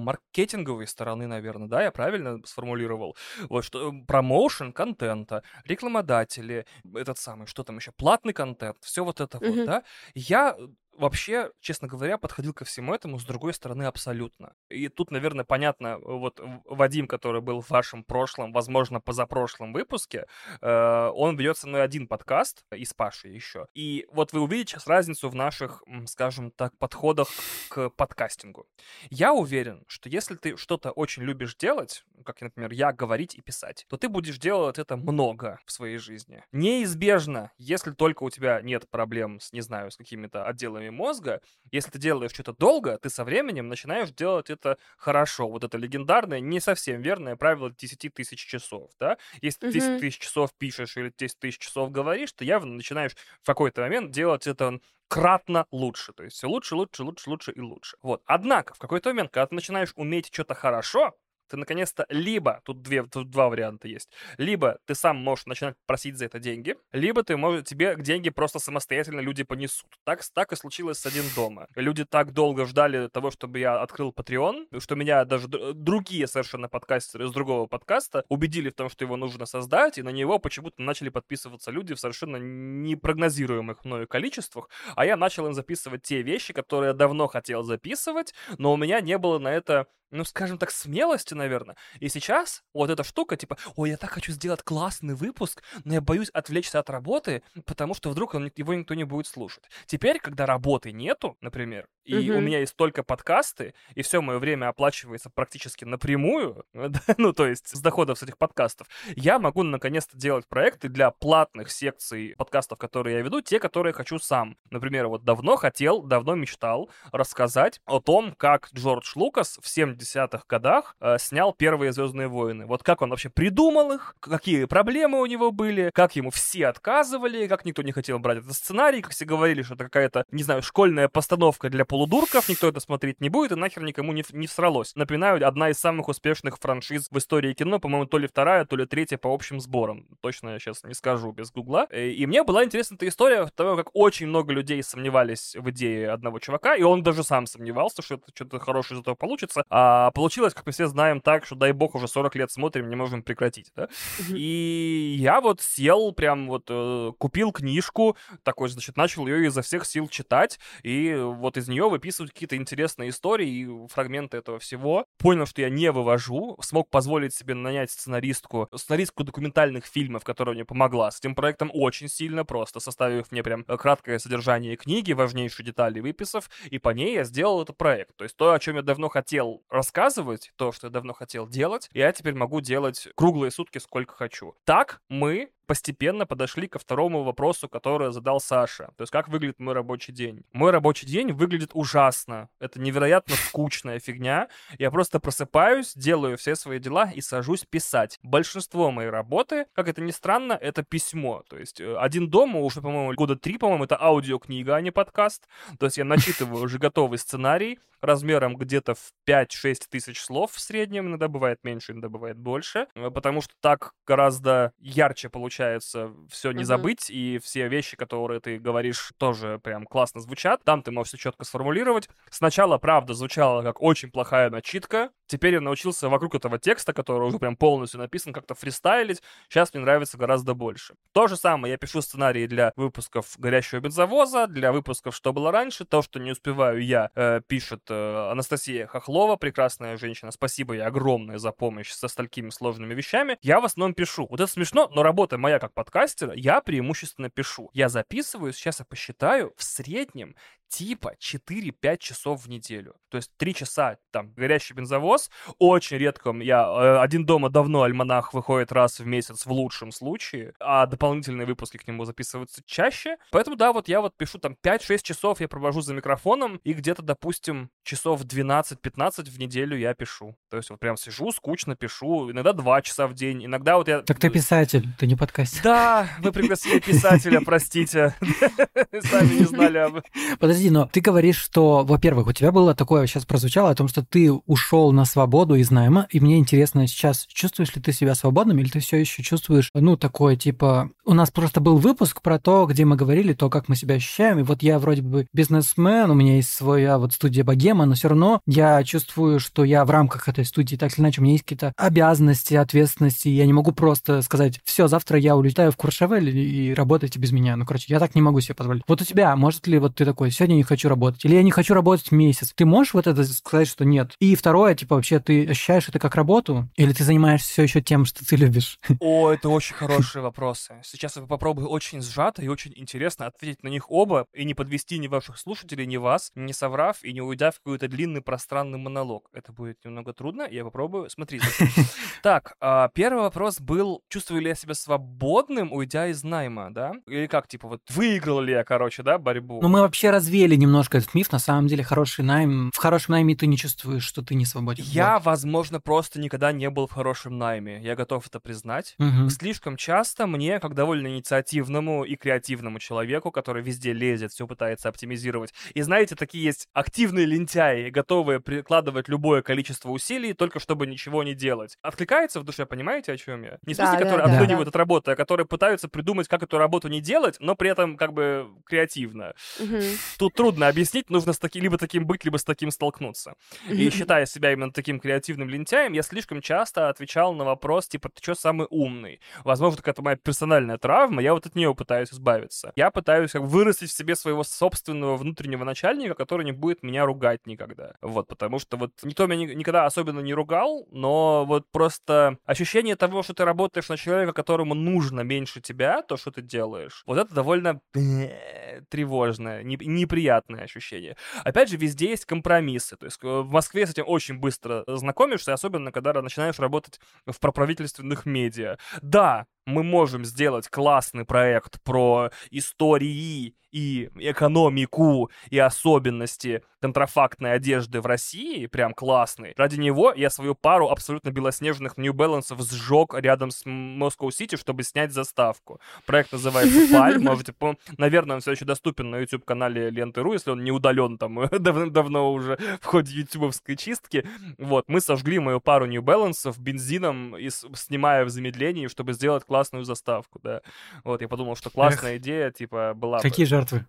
маркетинговой стороны, наверное, да, я правильно сформулировал? Вот что промоушен контента, рекламодатели, этот самый, что там еще, платный контент, все вот это вот, да. Я вообще, честно говоря, подходил ко всему этому с другой стороны абсолютно. И тут, наверное, понятно, вот Вадим, который был в вашем прошлом, возможно, позапрошлом выпуске, э, он ведет со мной один подкаст, и с Пашей еще. И вот вы увидите сейчас разницу в наших, скажем так, подходах к подкастингу. Я уверен, что если ты что-то очень любишь делать, как, например, я говорить и писать, то ты будешь делать это много в своей жизни. Неизбежно, если только у тебя нет проблем с, не знаю, с какими-то отделами мозга, если ты делаешь что-то долго, ты со временем начинаешь делать это хорошо. Вот это легендарное, не совсем верное правило 10 тысяч часов, да? Если ты 10 тысяч часов пишешь или 10 тысяч часов говоришь, ты явно начинаешь в какой-то момент делать это кратно лучше. То есть все лучше, лучше, лучше, лучше и лучше. Вот. Однако, в какой-то момент, когда ты начинаешь уметь что-то хорошо, ты наконец-то либо, тут, две, тут два варианта есть, либо ты сам можешь начинать просить за это деньги, либо ты можешь, тебе деньги просто самостоятельно люди понесут. Так, так и случилось с «Один дома». Люди так долго ждали того, чтобы я открыл Patreon, что меня даже другие совершенно подкастеры из другого подкаста убедили в том, что его нужно создать, и на него почему-то начали подписываться люди в совершенно непрогнозируемых мною количествах, а я начал им записывать те вещи, которые я давно хотел записывать, но у меня не было на это ну, скажем так, смелости, наверное. И сейчас вот эта штука, типа, ой, я так хочу сделать классный выпуск, но я боюсь отвлечься от работы, потому что вдруг он, его никто не будет слушать. Теперь, когда работы нету, например, и mm-hmm. у меня есть только подкасты, и все мое время оплачивается практически напрямую, ну, то есть с доходов с этих подкастов, я могу наконец-то делать проекты для платных секций подкастов, которые я веду, те, которые хочу сам. Например, вот давно хотел, давно мечтал рассказать о том, как Джордж Лукас в 70-х годах э, снял первые Звездные войны. Вот как он вообще придумал их, какие проблемы у него были, как ему все отказывали, как никто не хотел брать этот сценарий, как все говорили, что это какая-то, не знаю, школьная постановка для полудурков, никто это смотреть не будет, и нахер никому не, не всралось. Напоминаю, одна из самых успешных франшиз в истории кино, по-моему, то ли вторая, то ли третья по общим сборам. Точно я сейчас не скажу без гугла. Э, и мне была интересна эта история того, как очень много людей сомневались в идее одного чувака, и он даже сам сомневался, что это что-то хорошее из этого получится. А получилось, как мы все знаем, так, что, дай бог, уже 40 лет смотрим, не можем прекратить, да? И я вот сел, прям вот э, купил книжку, такой, значит, начал ее изо всех сил читать, и вот из нее нее выписывать какие-то интересные истории и фрагменты этого всего. Понял, что я не вывожу, смог позволить себе нанять сценаристку, сценаристку документальных фильмов, которая мне помогла с этим проектом очень сильно, просто составив мне прям краткое содержание книги, важнейшие детали выписав, и по ней я сделал этот проект. То есть то, о чем я давно хотел рассказывать, то, что я давно хотел делать, я теперь могу делать круглые сутки сколько хочу. Так мы постепенно подошли ко второму вопросу, который задал Саша. То есть, как выглядит мой рабочий день? Мой рабочий день выглядит ужасно. Это невероятно скучная фигня. Я просто просыпаюсь, делаю все свои дела и сажусь писать. Большинство моей работы, как это ни странно, это письмо. То есть, э, один дома уже, по-моему, года три, по-моему, это аудиокнига, а не подкаст. То есть, я начитываю уже готовый сценарий размером где-то в 5-6 тысяч слов в среднем. Иногда бывает меньше, иногда бывает больше. Э, потому что так гораздо ярче получается получается все не забыть, и все вещи, которые ты говоришь, тоже прям классно звучат. Там ты можешь все четко сформулировать. Сначала, правда, звучало как очень плохая начитка. Теперь я научился вокруг этого текста, который уже прям полностью написан, как-то фристайлить. Сейчас мне нравится гораздо больше. То же самое, я пишу сценарии для выпусков «Горящего бензовоза», для выпусков «Что было раньше». То, что не успеваю я, э, пишет э, Анастасия Хохлова, прекрасная женщина. Спасибо ей огромное за помощь со столькими сложными вещами. Я в основном пишу. Вот это смешно, но работа моя как подкастера, я преимущественно пишу. Я записываю, сейчас я посчитаю, в среднем типа 4-5 часов в неделю. То есть 3 часа там горящий бензовоз. Очень редко я... Э, один дома давно альманах выходит раз в месяц в лучшем случае, а дополнительные выпуски к нему записываются чаще. Поэтому да, вот я вот пишу там 5-6 часов я провожу за микрофоном, и где-то, допустим, часов 12-15 в неделю я пишу. То есть вот прям сижу, скучно пишу, иногда 2 часа в день, иногда вот я... Так ты писатель, ты не подкастер. Да, вы пригласили писателя, простите. Сами не знали об... Подожди, но ты говоришь, что, во-первых, у тебя было такое, сейчас прозвучало, о том, что ты ушел на свободу из найма, и мне интересно сейчас, чувствуешь ли ты себя свободным, или ты все еще чувствуешь, ну, такое, типа, у нас просто был выпуск про то, где мы говорили то, как мы себя ощущаем, и вот я вроде бы бизнесмен, у меня есть своя вот студия Богема, но все равно я чувствую, что я в рамках этой студии, так или иначе, у меня есть какие-то обязанности, ответственности, я не могу просто сказать, все, завтра я улетаю в Куршавель и работайте без меня. Ну, короче, я так не могу себе позволить. Вот у тебя, может ли вот ты такой, сегодня не хочу работать, или я не хочу работать месяц, ты можешь вот это сказать, что нет? И второе, типа, вообще, ты ощущаешь это как работу, или ты занимаешься все еще тем, что ты любишь? О, это очень хорошие вопросы. Сейчас я попробую очень сжато и очень интересно ответить на них оба и не подвести ни ваших слушателей, ни вас, не соврав и не уйдя в какой-то длинный пространный монолог. Это будет немного трудно, я попробую. Смотрите. Так, а, первый вопрос был, чувствую ли я себя свободным, уйдя из найма, да? Или как, типа, вот выиграл ли я, короче, да, борьбу? Ну, мы вообще развеяли немножко этот миф. На самом деле, хороший найм... В хорошем найме ты не чувствуешь, что ты не свободен. Я, Вот. возможно, просто никогда не был в хорошем найме. Я готов это признать. Мгм. Слишком часто мне, как довольно инициативному и креативному человеку, который везде лезет, все пытается оптимизировать. И знаете, такие есть активные лентяи, готовые прикладывать любое количество усилий, только чтобы ничего не делать. Откликается в душе, понимаете, о чем я? Не в Да, смысле, да, которые да, отлынивают да. от работы, а которые пытаются придумать, как эту работу не делать, но при этом как бы креативно. Мгм. Тут трудно объяснить, нужно с таки, либо таким быть, либо с таким столкнуться. И считая себя именно таким креативным лентяем, я слишком часто отвечал на вопрос, типа, ты что самый умный? Возможно, какая-то моя персональная травма, я вот от нее пытаюсь избавиться. Я пытаюсь как вырастить в себе своего собственного внутреннего начальника, который не будет меня ругать никогда. Вот, потому что вот никто меня ни- никогда особенно не ругал, но вот просто ощущение того, что ты работаешь на человека, которому нужно меньше тебя, то, что ты делаешь, вот это довольно э, тревожное, не- неприятное ощущение. Опять же, везде есть компромиссы. То есть э, в Москве с этим очень быстро знакомишься, особенно когда начинаешь работать в проправительственных медиа. Да, мы можем сделать классный проект про истории и экономику и особенности контрафактной одежды в России, прям классный. Ради него я свою пару абсолютно белоснежных New Balance сжег рядом с Moscow City, чтобы снять заставку. Проект называется Паль, можете, по- наверное, он все еще доступен на YouTube-канале Ленты.ру, если он не удален там давным-давно уже в ходе ютубовской чистки. Вот, мы сожгли мою пару New Balance бензином, и снимая в замедлении, чтобы сделать классную заставку, да. Вот, я подумал, что классная идея, типа, была бы. Какие жертвы?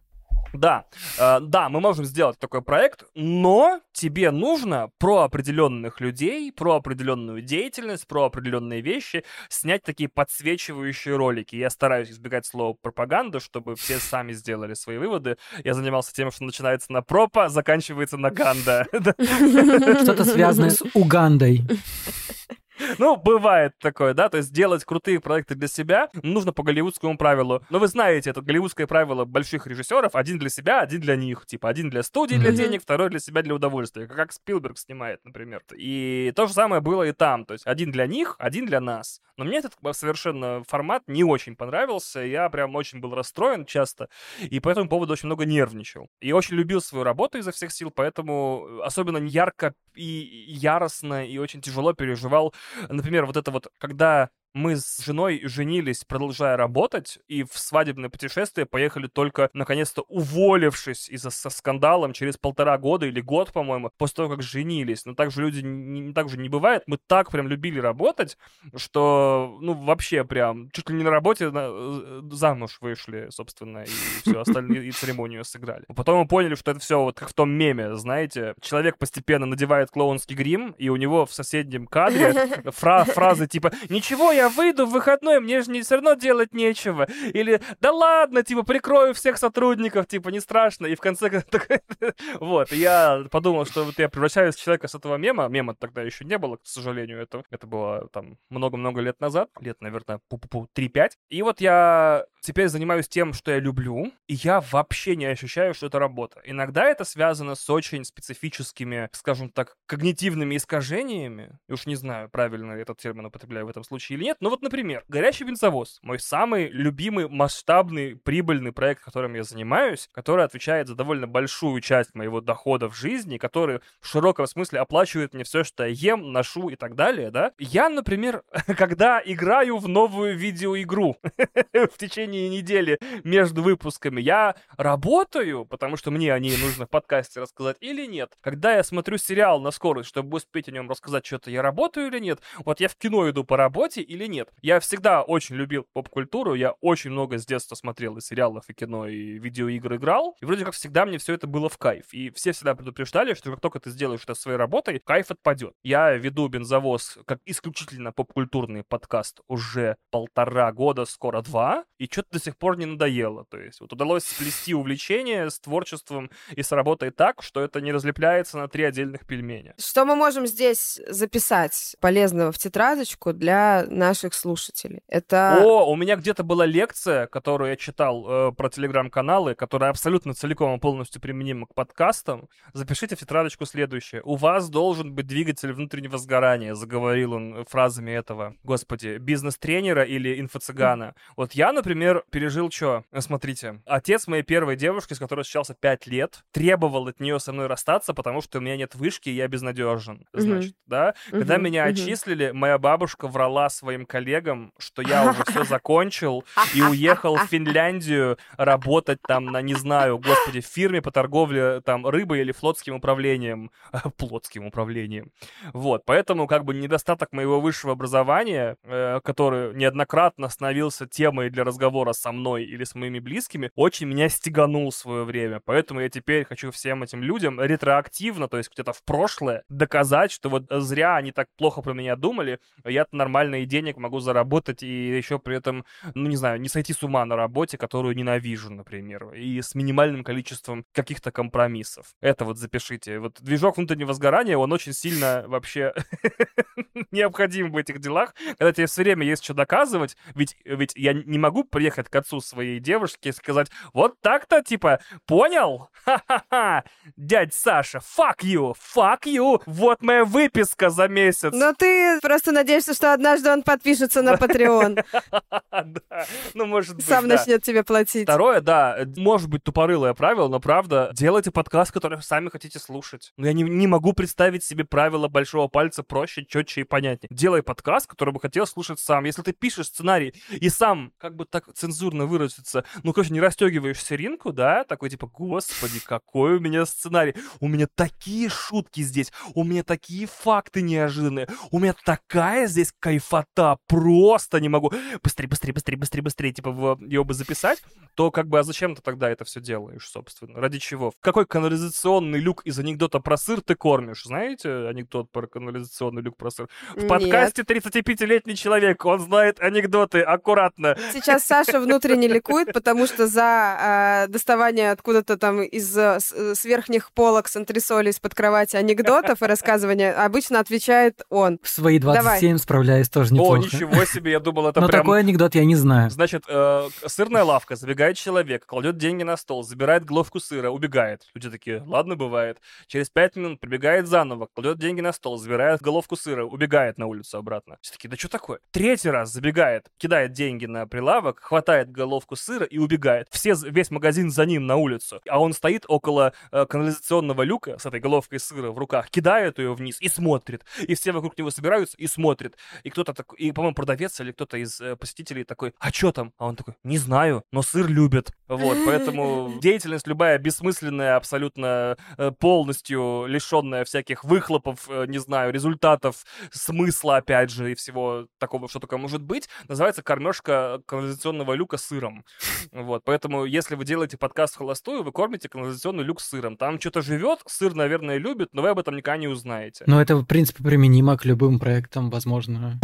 Да, э, да, мы можем сделать такой проект, но тебе нужно про определенных людей, про определенную деятельность, про определенные вещи снять такие подсвечивающие ролики. Я стараюсь избегать слова пропаганда, чтобы все сами сделали свои выводы. Я занимался тем, что начинается на пропа, заканчивается на ганда. Да. Что-то связанное с Угандой. Ну, бывает такое, да, то есть делать крутые проекты для себя нужно по голливудскому правилу. Но вы знаете, это голливудское правило больших режиссеров, один для себя, один для них. Типа, один для студии для денег, второй для себя для удовольствия. Как Спилберг снимает, например. И то же самое было и там. То есть один для них, один для нас. Но мне этот э, совершенно формат не очень понравился. Я прям очень был расстроен часто. И по этому поводу очень много нервничал. И очень любил свою работу изо всех сил, поэтому э, особенно ярко и яростно и очень тяжело переживал например, вот это вот, когда мы с женой женились, продолжая работать, и в свадебное путешествие поехали только, наконец-то, уволившись из-за со скандалом через полтора года или год, по-моему, после того, как женились. Но так же люди, не, не- так же не бывает. Мы так прям любили работать, что, ну, вообще прям, чуть ли не на работе на- э, замуж вышли, собственно, и все остальные, и церемонию сыграли. Потом мы поняли, что это все вот как в том меме, знаете, человек постепенно надевает клоунский грим, и у него в соседнем кадре фра- фразы типа «Ничего, я я выйду в выходной, мне же не все равно делать нечего. Или, да ладно, типа, прикрою всех сотрудников, типа, не страшно. И в конце вот, я подумал, что вот я превращаюсь в человека с этого мема. Мема тогда еще не было, к сожалению, это, это было там много-много лет назад, лет, наверное, пу-пу-пу, 3-5. И вот я теперь занимаюсь тем, что я люблю, и я вообще не ощущаю, что это работа. Иногда это связано с очень специфическими, скажем так, когнитивными искажениями. Уж не знаю, правильно этот термин употребляю в этом случае или нет. Но вот, например, «Горящий бензовоз» — мой самый любимый, масштабный, прибыльный проект, которым я занимаюсь, который отвечает за довольно большую часть моего дохода в жизни, который в широком смысле оплачивает мне все, что я ем, ношу и так далее, да. Я, например, когда играю в новую видеоигру в течение недели между выпусками, я работаю, потому что мне о ней нужно в подкасте рассказать, или нет. Когда я смотрю сериал на скорость, чтобы успеть о нем рассказать что-то, я работаю или нет. Вот я в кино иду по работе или нет. Я всегда очень любил поп-культуру, я очень много с детства смотрел и сериалов, и кино, и видеоигр играл. И вроде как всегда мне все это было в кайф. И все всегда предупреждали, что как только ты сделаешь это своей работой, кайф отпадет. Я веду бензовоз как исключительно поп-культурный подкаст уже полтора года, скоро два, и что-то до сих пор не надоело. То есть вот удалось сплести увлечение с творчеством и с работой так, что это не разлепляется на три отдельных пельменя. Что мы можем здесь записать полезного в тетрадочку для наших слушателей? Это... О, у меня где-то была лекция, которую я читал э, про телеграм-каналы, которая абсолютно целиком и полностью применима к подкастам. Запишите в тетрадочку следующее. У вас должен быть двигатель внутреннего сгорания, заговорил он фразами этого, господи, бизнес-тренера или инфо-цыгана. Вот я, например, пережил что? Смотрите, отец моей первой девушки, с которой встречался 5 лет, требовал от нее со мной расстаться, потому что у меня нет вышки, и я безнадежен. Значит, да? Когда меня отчислили, моя бабушка врала своим коллегам, что я уже все закончил и уехал в Финляндию работать там на, не знаю, господи, в фирме по торговле там рыбой или флотским управлением. Плотским управлением. Вот, поэтому как бы недостаток моего высшего образования, э, который неоднократно становился темой для разговора со мной или с моими близкими, очень меня стеганул в свое время. Поэтому я теперь хочу всем этим людям ретроактивно, то есть где-то в прошлое, доказать, что вот зря они так плохо про меня думали, я-то нормально и денег могу заработать, и еще при этом, ну не знаю, не сойти с ума на работе, которую ненавижу, например, и с минимальным количеством каких-то компромиссов. Это вот запишите. Вот движок внутреннего сгорания, он очень сильно вообще необходим в этих делах, когда тебе все время есть что доказывать, ведь, ведь я не могу приехать к отцу своей девушки и сказать, вот так-то, типа, понял? Ха-ха-ха, дядь Саша, fuck you, fuck you, вот моя выписка за месяц. Но ты просто надеешься, что однажды он подпишется на Patreon. Ну, может быть, Сам начнет тебе платить. Второе, да, может быть тупорылое правило, но правда, делайте подкаст, который сами хотите слушать. Но я не, могу представить себе правила большого пальца проще, четче и понятнее. Делай подкаст, который бы хотел слушать сам. Если ты пишешь сценарий и сам, как бы так цензурно выразиться, ну, конечно, не расстегиваешь серинку, да, такой типа, господи, какой у меня сценарий. У меня такие шутки здесь, у меня такие факты неожиданные, у меня такая здесь кайфота, просто не могу. Быстрее, быстрее, быстрее, быстрее, быстрее, типа, ее бы записать, то как бы, а зачем ты тогда это все делаешь, собственно? Ради чего? Какой канализационный люк из анекдота про сыр ты кормишь? Знаете анекдот про канализационный люк про сыр? В подкасте 35-летний человек, он знает анекдоты аккуратно. Сейчас Саша внутренне ликует, потому что за э, доставание откуда-то там из э, с верхних полок с антресоли из-под кровати анекдотов и рассказывания обычно отвечает он. В свои 27 Давай. справляюсь тоже неплохо. О, ничего себе, я думал, это Но прям... такой анекдот я не знаю. Значит, э, сырная лавка, забегает человек, кладет деньги на стол, забирает головку сыра, убегает. Люди такие, ладно, бывает. Через пять минут прибегает заново, кладет деньги на стол, забирает головку сыра, убегает на улицу обратно. Все такие, да что такое? Третий раз забегает, кидает деньги на прилавок, хватает головку сыра и убегает. Все, весь магазин за ним на улицу. А он стоит около э, канализационного люка с этой головкой сыра в руках, кидает ее вниз и смотрит. И все вокруг него собираются и смотрят. И кто-то такой, и, по-моему, продавец или кто-то из э, посетителей такой, а что там? А он такой, не знаю, но сыр любит. Вот, поэтому деятельность любая бессмысленная, абсолютно э, полностью лишенная всяких выхлопов, э, не знаю, результатов, смысла, опять же, и всего такого, что только может быть, называется кормежка канализационного люка сыром. Вот, поэтому если вы делаете подкаст в холостую, вы кормите канализационный люк сыром. Там что-то живет, сыр, наверное, любит, но вы об этом никогда не узнаете. Но это, в принципе, применимо к любым проектам, возможно.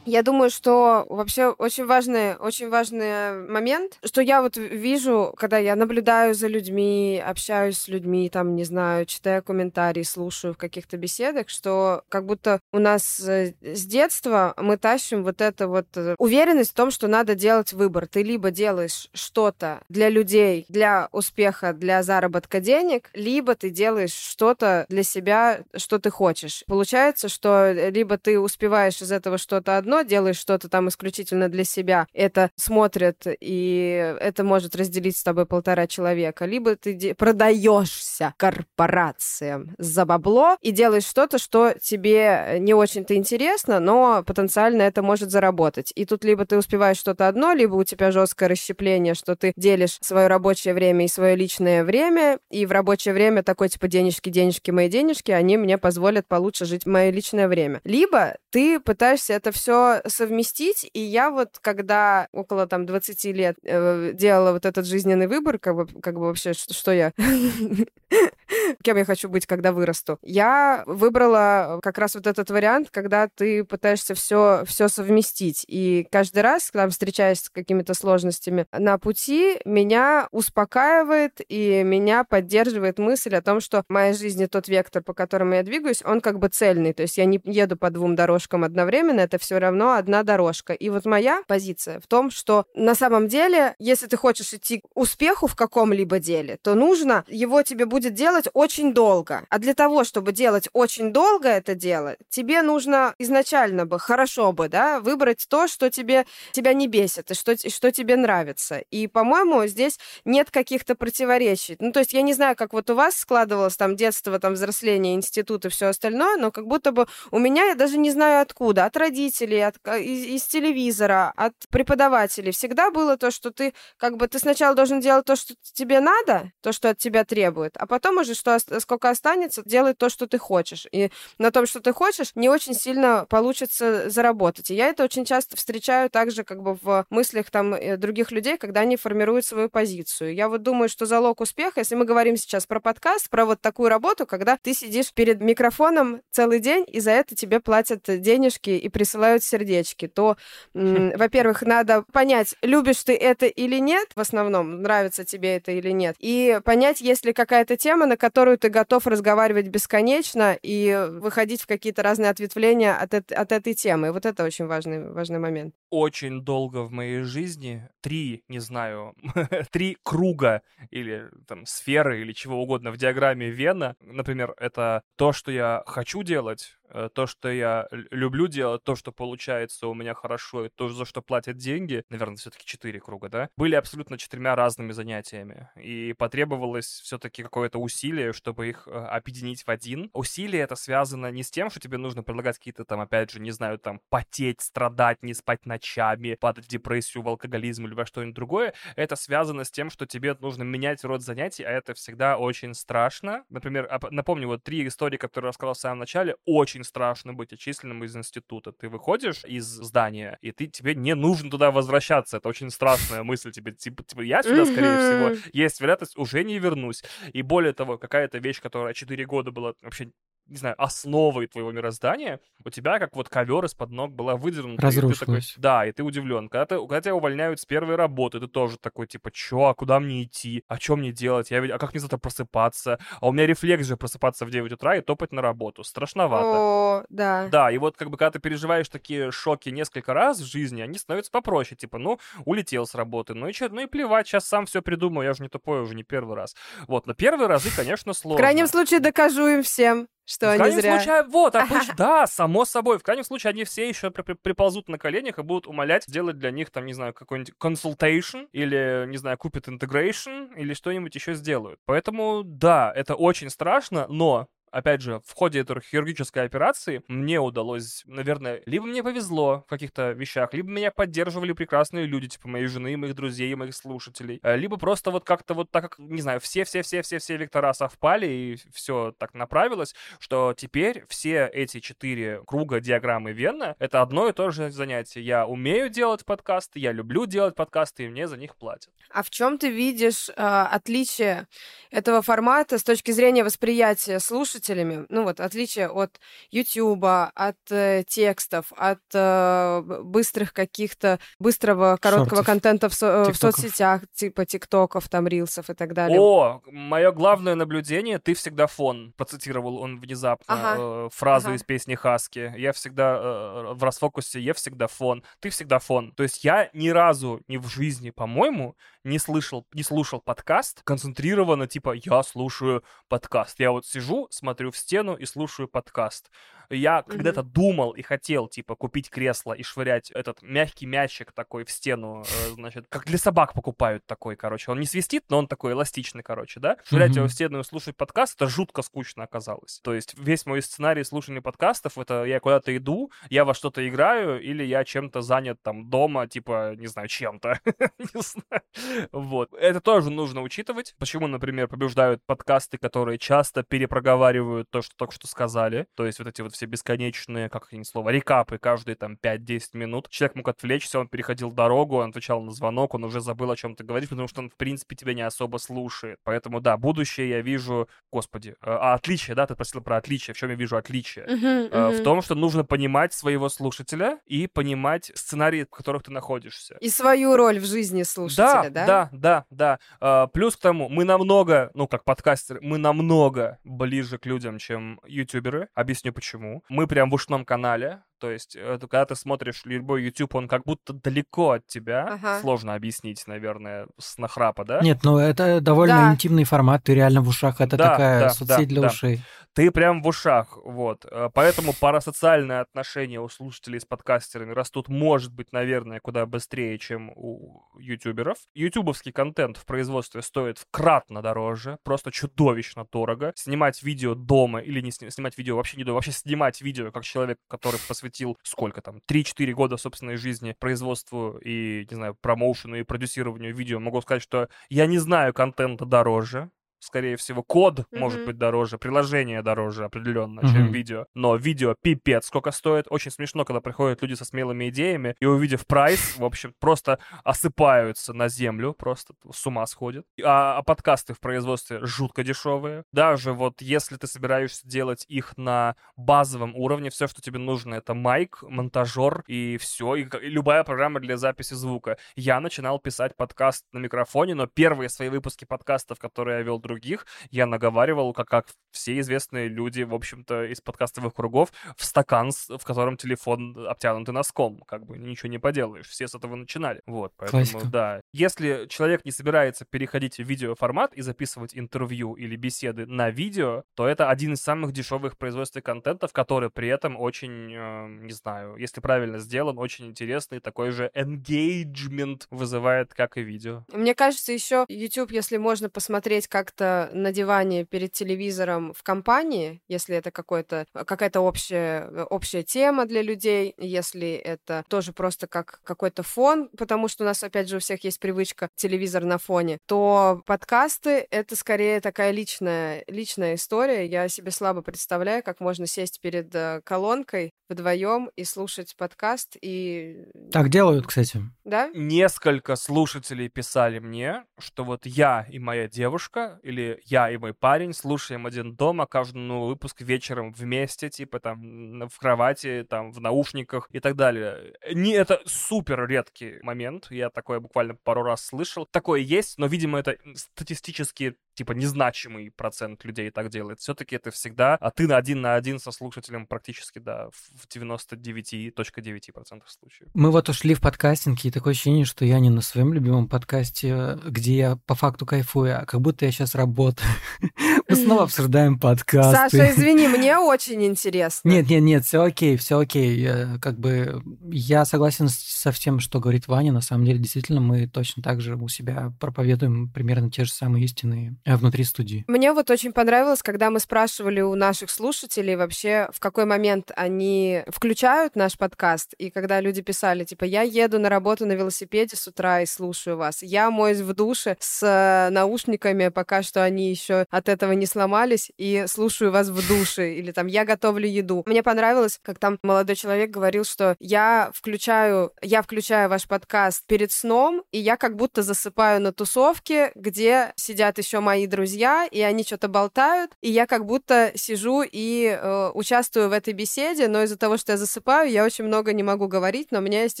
Я думаю, что вообще очень важный, очень важный момент, что я вот вижу, когда я наблюдаю за людьми, общаюсь с людьми, там, не знаю, читаю комментарии, слушаю в каких-то беседах, что как будто у нас э, с детства мы тащим вот это вот э, уверенность в том, что надо делать выбор. Ты либо делаешь что-то для людей, для успеха, для заработка денег, либо ты делаешь что-то для себя, что ты хочешь. Получается, что либо ты успеваешь из этого что-то одно, делаешь что-то там исключительно для себя, это смотрят, и это может разделить с тобой полтора человека, либо ты продаешься корпорациям за бабло и делаешь что-то, что тебе не очень-то интересно, но потенциально это может заработать. И тут либо ты успеваешь что-то одно, либо у тебя жесткое расщепление, что ты делишь свое рабочее время и свое личное время, и в рабочее время такой типа денежки, денежки, мои денежки, они мне позволят получше жить мое личное время. Либо ты пытаешься это все совместить, и я вот, когда около там 20 лет э, делала вот этот жизненный выбор, как бы, как бы вообще, что, что я кем я хочу быть, когда вырасту. Я выбрала как раз вот этот вариант, когда ты пытаешься все, все совместить. И каждый раз, когда встречаясь с какими-то сложностями на пути, меня успокаивает и меня поддерживает мысль о том, что моя жизнь и тот вектор, по которому я двигаюсь, он как бы цельный. То есть я не еду по двум дорожкам одновременно, это все равно одна дорожка. И вот моя позиция в том, что на самом деле, если ты хочешь идти к успеху в каком-либо деле, то нужно его тебе будет делать очень долго. А для того, чтобы делать очень долго это дело, тебе нужно изначально бы, хорошо бы, да, выбрать то, что тебе, тебя не бесит и что, что тебе нравится. И, по-моему, здесь нет каких-то противоречий. Ну, то есть я не знаю, как вот у вас складывалось там детство, там взросление, институт и все остальное, но как будто бы у меня, я даже не знаю откуда, от родителей, от, из, из телевизора, от преподавателей всегда было то, что ты как бы ты сначала должен делать то, что тебе надо, то, что от тебя требует, а потом уже что сколько останется, делай то, что ты хочешь. И на том, что ты хочешь, не очень сильно получится заработать. И я это очень часто встречаю также как бы в мыслях там э, других людей, когда они формируют свою позицию. Я вот думаю, что залог успеха, если мы говорим сейчас про подкаст, про вот такую работу, когда ты сидишь перед микрофоном целый день, и за это тебе платят денежки и присылают сердечки, то, во-первых, надо понять, любишь ты это или нет, в основном, нравится тебе это или нет, и понять, есть ли какая-то тема, на которую ты готов разговаривать бесконечно и выходить в какие-то разные ответвления от, от этой темы. Вот это очень важный, важный момент. Очень долго в моей жизни три, не знаю, три круга или там сферы или чего угодно в диаграмме Вена. Например, это то, что я хочу делать, то, что я люблю делать, то, что получается у меня хорошо, и то, за что платят деньги, наверное, все-таки четыре круга, да, были абсолютно четырьмя разными занятиями. И потребовалось все-таки какое-то усилие, чтобы их э, объединить в один. Усилие это связано не с тем, что тебе нужно предлагать какие-то там, опять же, не знаю, там, потеть, страдать, не спать ночами, падать в депрессию, в алкоголизм или во что-нибудь другое. Это связано с тем, что тебе нужно менять род занятий, а это всегда очень страшно. Например, напомню, вот три истории, которые я рассказал в самом начале, очень очень страшно быть отчисленным из института. Ты выходишь из здания, и ты, тебе не нужно туда возвращаться. Это очень страшная мысль тебе. Типа, типа я сюда, скорее всего, есть вероятность, уже не вернусь. И более того, какая-то вещь, которая 4 года была вообще не знаю, основой твоего мироздания, у тебя как вот ковер из-под ног была выдернута. Разрушилась. И такой, да, и ты удивлен. Когда, ты, когда тебя увольняют с первой работы, ты тоже такой, типа, чё, а куда мне идти? А что мне делать? Я ведь, а как мне завтра просыпаться? А у меня рефлекс же просыпаться в 9 утра и топать на работу. Страшновато. О, да. Да, и вот как бы когда ты переживаешь такие шоки несколько раз в жизни, они становятся попроще. Типа, ну, улетел с работы, ну и что, ну и плевать, сейчас сам все придумаю, я же не тупой уже не первый раз. Вот, но первые разы, конечно, сложно. В крайнем случае докажу им всем. Что в они зря... случае, вот, обычно, да, само собой. В крайнем случае, они все еще при, при, приползут на коленях и будут умолять сделать для них, там, не знаю, какой-нибудь consultation или, не знаю, купят integration или что-нибудь еще сделают. Поэтому, да, это очень страшно, но опять же, в ходе этой хирургической операции мне удалось, наверное, либо мне повезло в каких-то вещах, либо меня поддерживали прекрасные люди, типа моей жены, моих друзей, моих слушателей, э, либо просто вот как-то вот так, как, не знаю, все-все-все-все-все вектора совпали, и все так направилось, что теперь все эти четыре круга диаграммы Венна — это одно и то же занятие. Я умею делать подкасты, я люблю делать подкасты, и мне за них платят. А в чем ты видишь э, отличие этого формата с точки зрения восприятия слушателей слушателями, ну вот отличие от Ютуба, от э, текстов, от э, быстрых каких-то, быстрого короткого Шортов. контента в, со- э, в соцсетях, типа ТикТоков, там, Рилсов и так далее. О, мое главное наблюдение, ты всегда фон. Процитировал он внезапно Ага. э, фразу Ага. из песни Хаски. Я всегда э, в расфокусе, я всегда фон. Ты всегда фон. То есть я ни разу ни в жизни, по-моему, не слышал, не слушал подкаст концентрированно, типа, я слушаю подкаст. Я вот сижу, смотрю в стену и слушаю подкаст. Я Мгм. когда-то думал и хотел, типа, купить кресло и швырять этот мягкий мячик такой в стену, э, значит, как для собак покупают такой, короче. Он не свистит, но он такой эластичный, короче, да? Швырять его Мгм. в стену и слушать подкаст, это жутко скучно оказалось. То есть весь мой сценарий слушания подкастов, это я куда-то иду, я во что-то играю, или я чем-то занят там дома, типа, не знаю, чем-то. Не знаю. Вот. Это тоже нужно учитывать. Почему, например, побеждают подкасты, которые часто перепроговаривают то, что только что сказали. То есть вот эти вот все бесконечные, как они слово, рекапы каждые там 5-10 минут. Человек мог отвлечься, он переходил дорогу, он отвечал на звонок, он уже забыл, о чем ты говоришь, потому что он, в принципе, тебя не особо слушает. Поэтому, да, будущее я вижу... Господи, э, а отличие, да, ты спросил про отличие. В чем я вижу отличие? Мгм, Э, В том, что нужно понимать своего слушателя и понимать сценарии, в которых ты находишься. И свою роль в жизни слушателя, да? Да, да, да. А, плюс к тому, мы намного, ну, как подкастеры, мы намного ближе к людям, чем ютуберы. Объясню почему. Мы прям в ушном канале. То есть, это когда ты смотришь любой YouTube, он как будто далеко от тебя. Ага. Сложно объяснить, наверное, с нахрапа, да? Нет, ну это довольно Да. интимный формат, ты реально в ушах, это Да, такая да, соцсеть да, для да. ушей. ты прям в ушах, вот. Э, Поэтому парасоциальные отношения у слушателей с подкастерами растут, может быть, наверное, куда быстрее, чем у ютуберов. Ютубовский контент в производстве стоит вкратно дороже, просто чудовищно дорого. Снимать видео дома или не сни- снимать видео вообще не дома, вообще снимать видео как человек, который посвятил сколько там, 3-4 года собственной жизни производству и, не знаю, промоушену и продюсированию видео, могу сказать, что я не знаю контента дороже, скорее всего, код может Мгм. быть дороже, приложение дороже определенно, чем Мгм. видео. Но видео пипец сколько стоит. Очень смешно, когда приходят люди со смелыми идеями и, увидев прайс, в общем, просто осыпаются на землю, просто с ума сходят. А, а подкасты в производстве жутко дешевые. Даже вот если ты собираешься делать их на базовом уровне, все, что тебе нужно, это майк, монтажер и все, и, и любая программа для записи звука. Я начинал писать подкаст на микрофоне, но первые свои выпуски подкастов, которые я вел других, я наговаривал, как, как все известные люди, в общем-то, из подкастовых кругов, в стакан, в котором телефон обтянутый носком. Как бы ничего не поделаешь. Все с этого начинали. Вот, поэтому, Классика. да. Если человек не собирается переходить в видеоформат и записывать интервью или беседы на видео, то это один из самых дешевых производств контентов, который при этом очень, э, не знаю, если правильно сделан, очень интересный, такой же engagement вызывает, как и видео. Мне кажется, еще YouTube, если можно посмотреть как-то на диване перед телевизором в компании, если это какой-то, какая-то общая, общая тема для людей, если это тоже просто как какой-то фон, потому что у нас, опять же, у всех есть привычка телевизор на фоне, то подкасты — это скорее такая личная, личная история. Я себе слабо представляю, как можно сесть перед э, колонкой вдвоем и слушать подкаст, и... Так делают, кстати. Да? Несколько слушателей писали мне, что вот я и моя девушка, или я и мой парень слушаем один дома каждый новый выпуск вечером вместе, типа там в кровати, там в наушниках и так далее. Не, это супер редкий момент, я такое буквально пару раз слышал. Такое есть, но, видимо, это статистически типа незначимый процент людей так делает. Все-таки это всегда, а ты на один на один со слушателем практически, да, в 99.9% случаев. Мы вот ушли в подкастинг, и такое ощущение, что я не на своем любимом подкасте, где я по факту кайфую, а как будто я сейчас работаю. Мы снова обсуждаем подкасты. Саша, извини, мне очень интересно. Нет, нет, нет, все окей, все окей. Я, Как бы я согласен со всем, что говорит Ваня. На самом деле, действительно, мы точно так же у себя проповедуем примерно те же самые истины внутри студии. Мне вот очень понравилось, когда мы спрашивали у наших слушателей вообще, в какой момент они включают наш подкаст, и когда люди писали, типа, я еду на работу на велосипеде с утра и слушаю вас, я моюсь в душе с э, наушниками, пока что они еще от этого не сломались, и слушаю вас в душе, или там, я готовлю еду. Мне понравилось, как там молодой человек говорил, что я включаю, я включаю ваш подкаст перед сном, и я как будто засыпаю на тусовке, где сидят еще мои мои друзья, и они что-то болтают, и я как будто сижу и э, участвую в этой беседе, но из-за того, что я засыпаю, я очень много не могу говорить, но у меня есть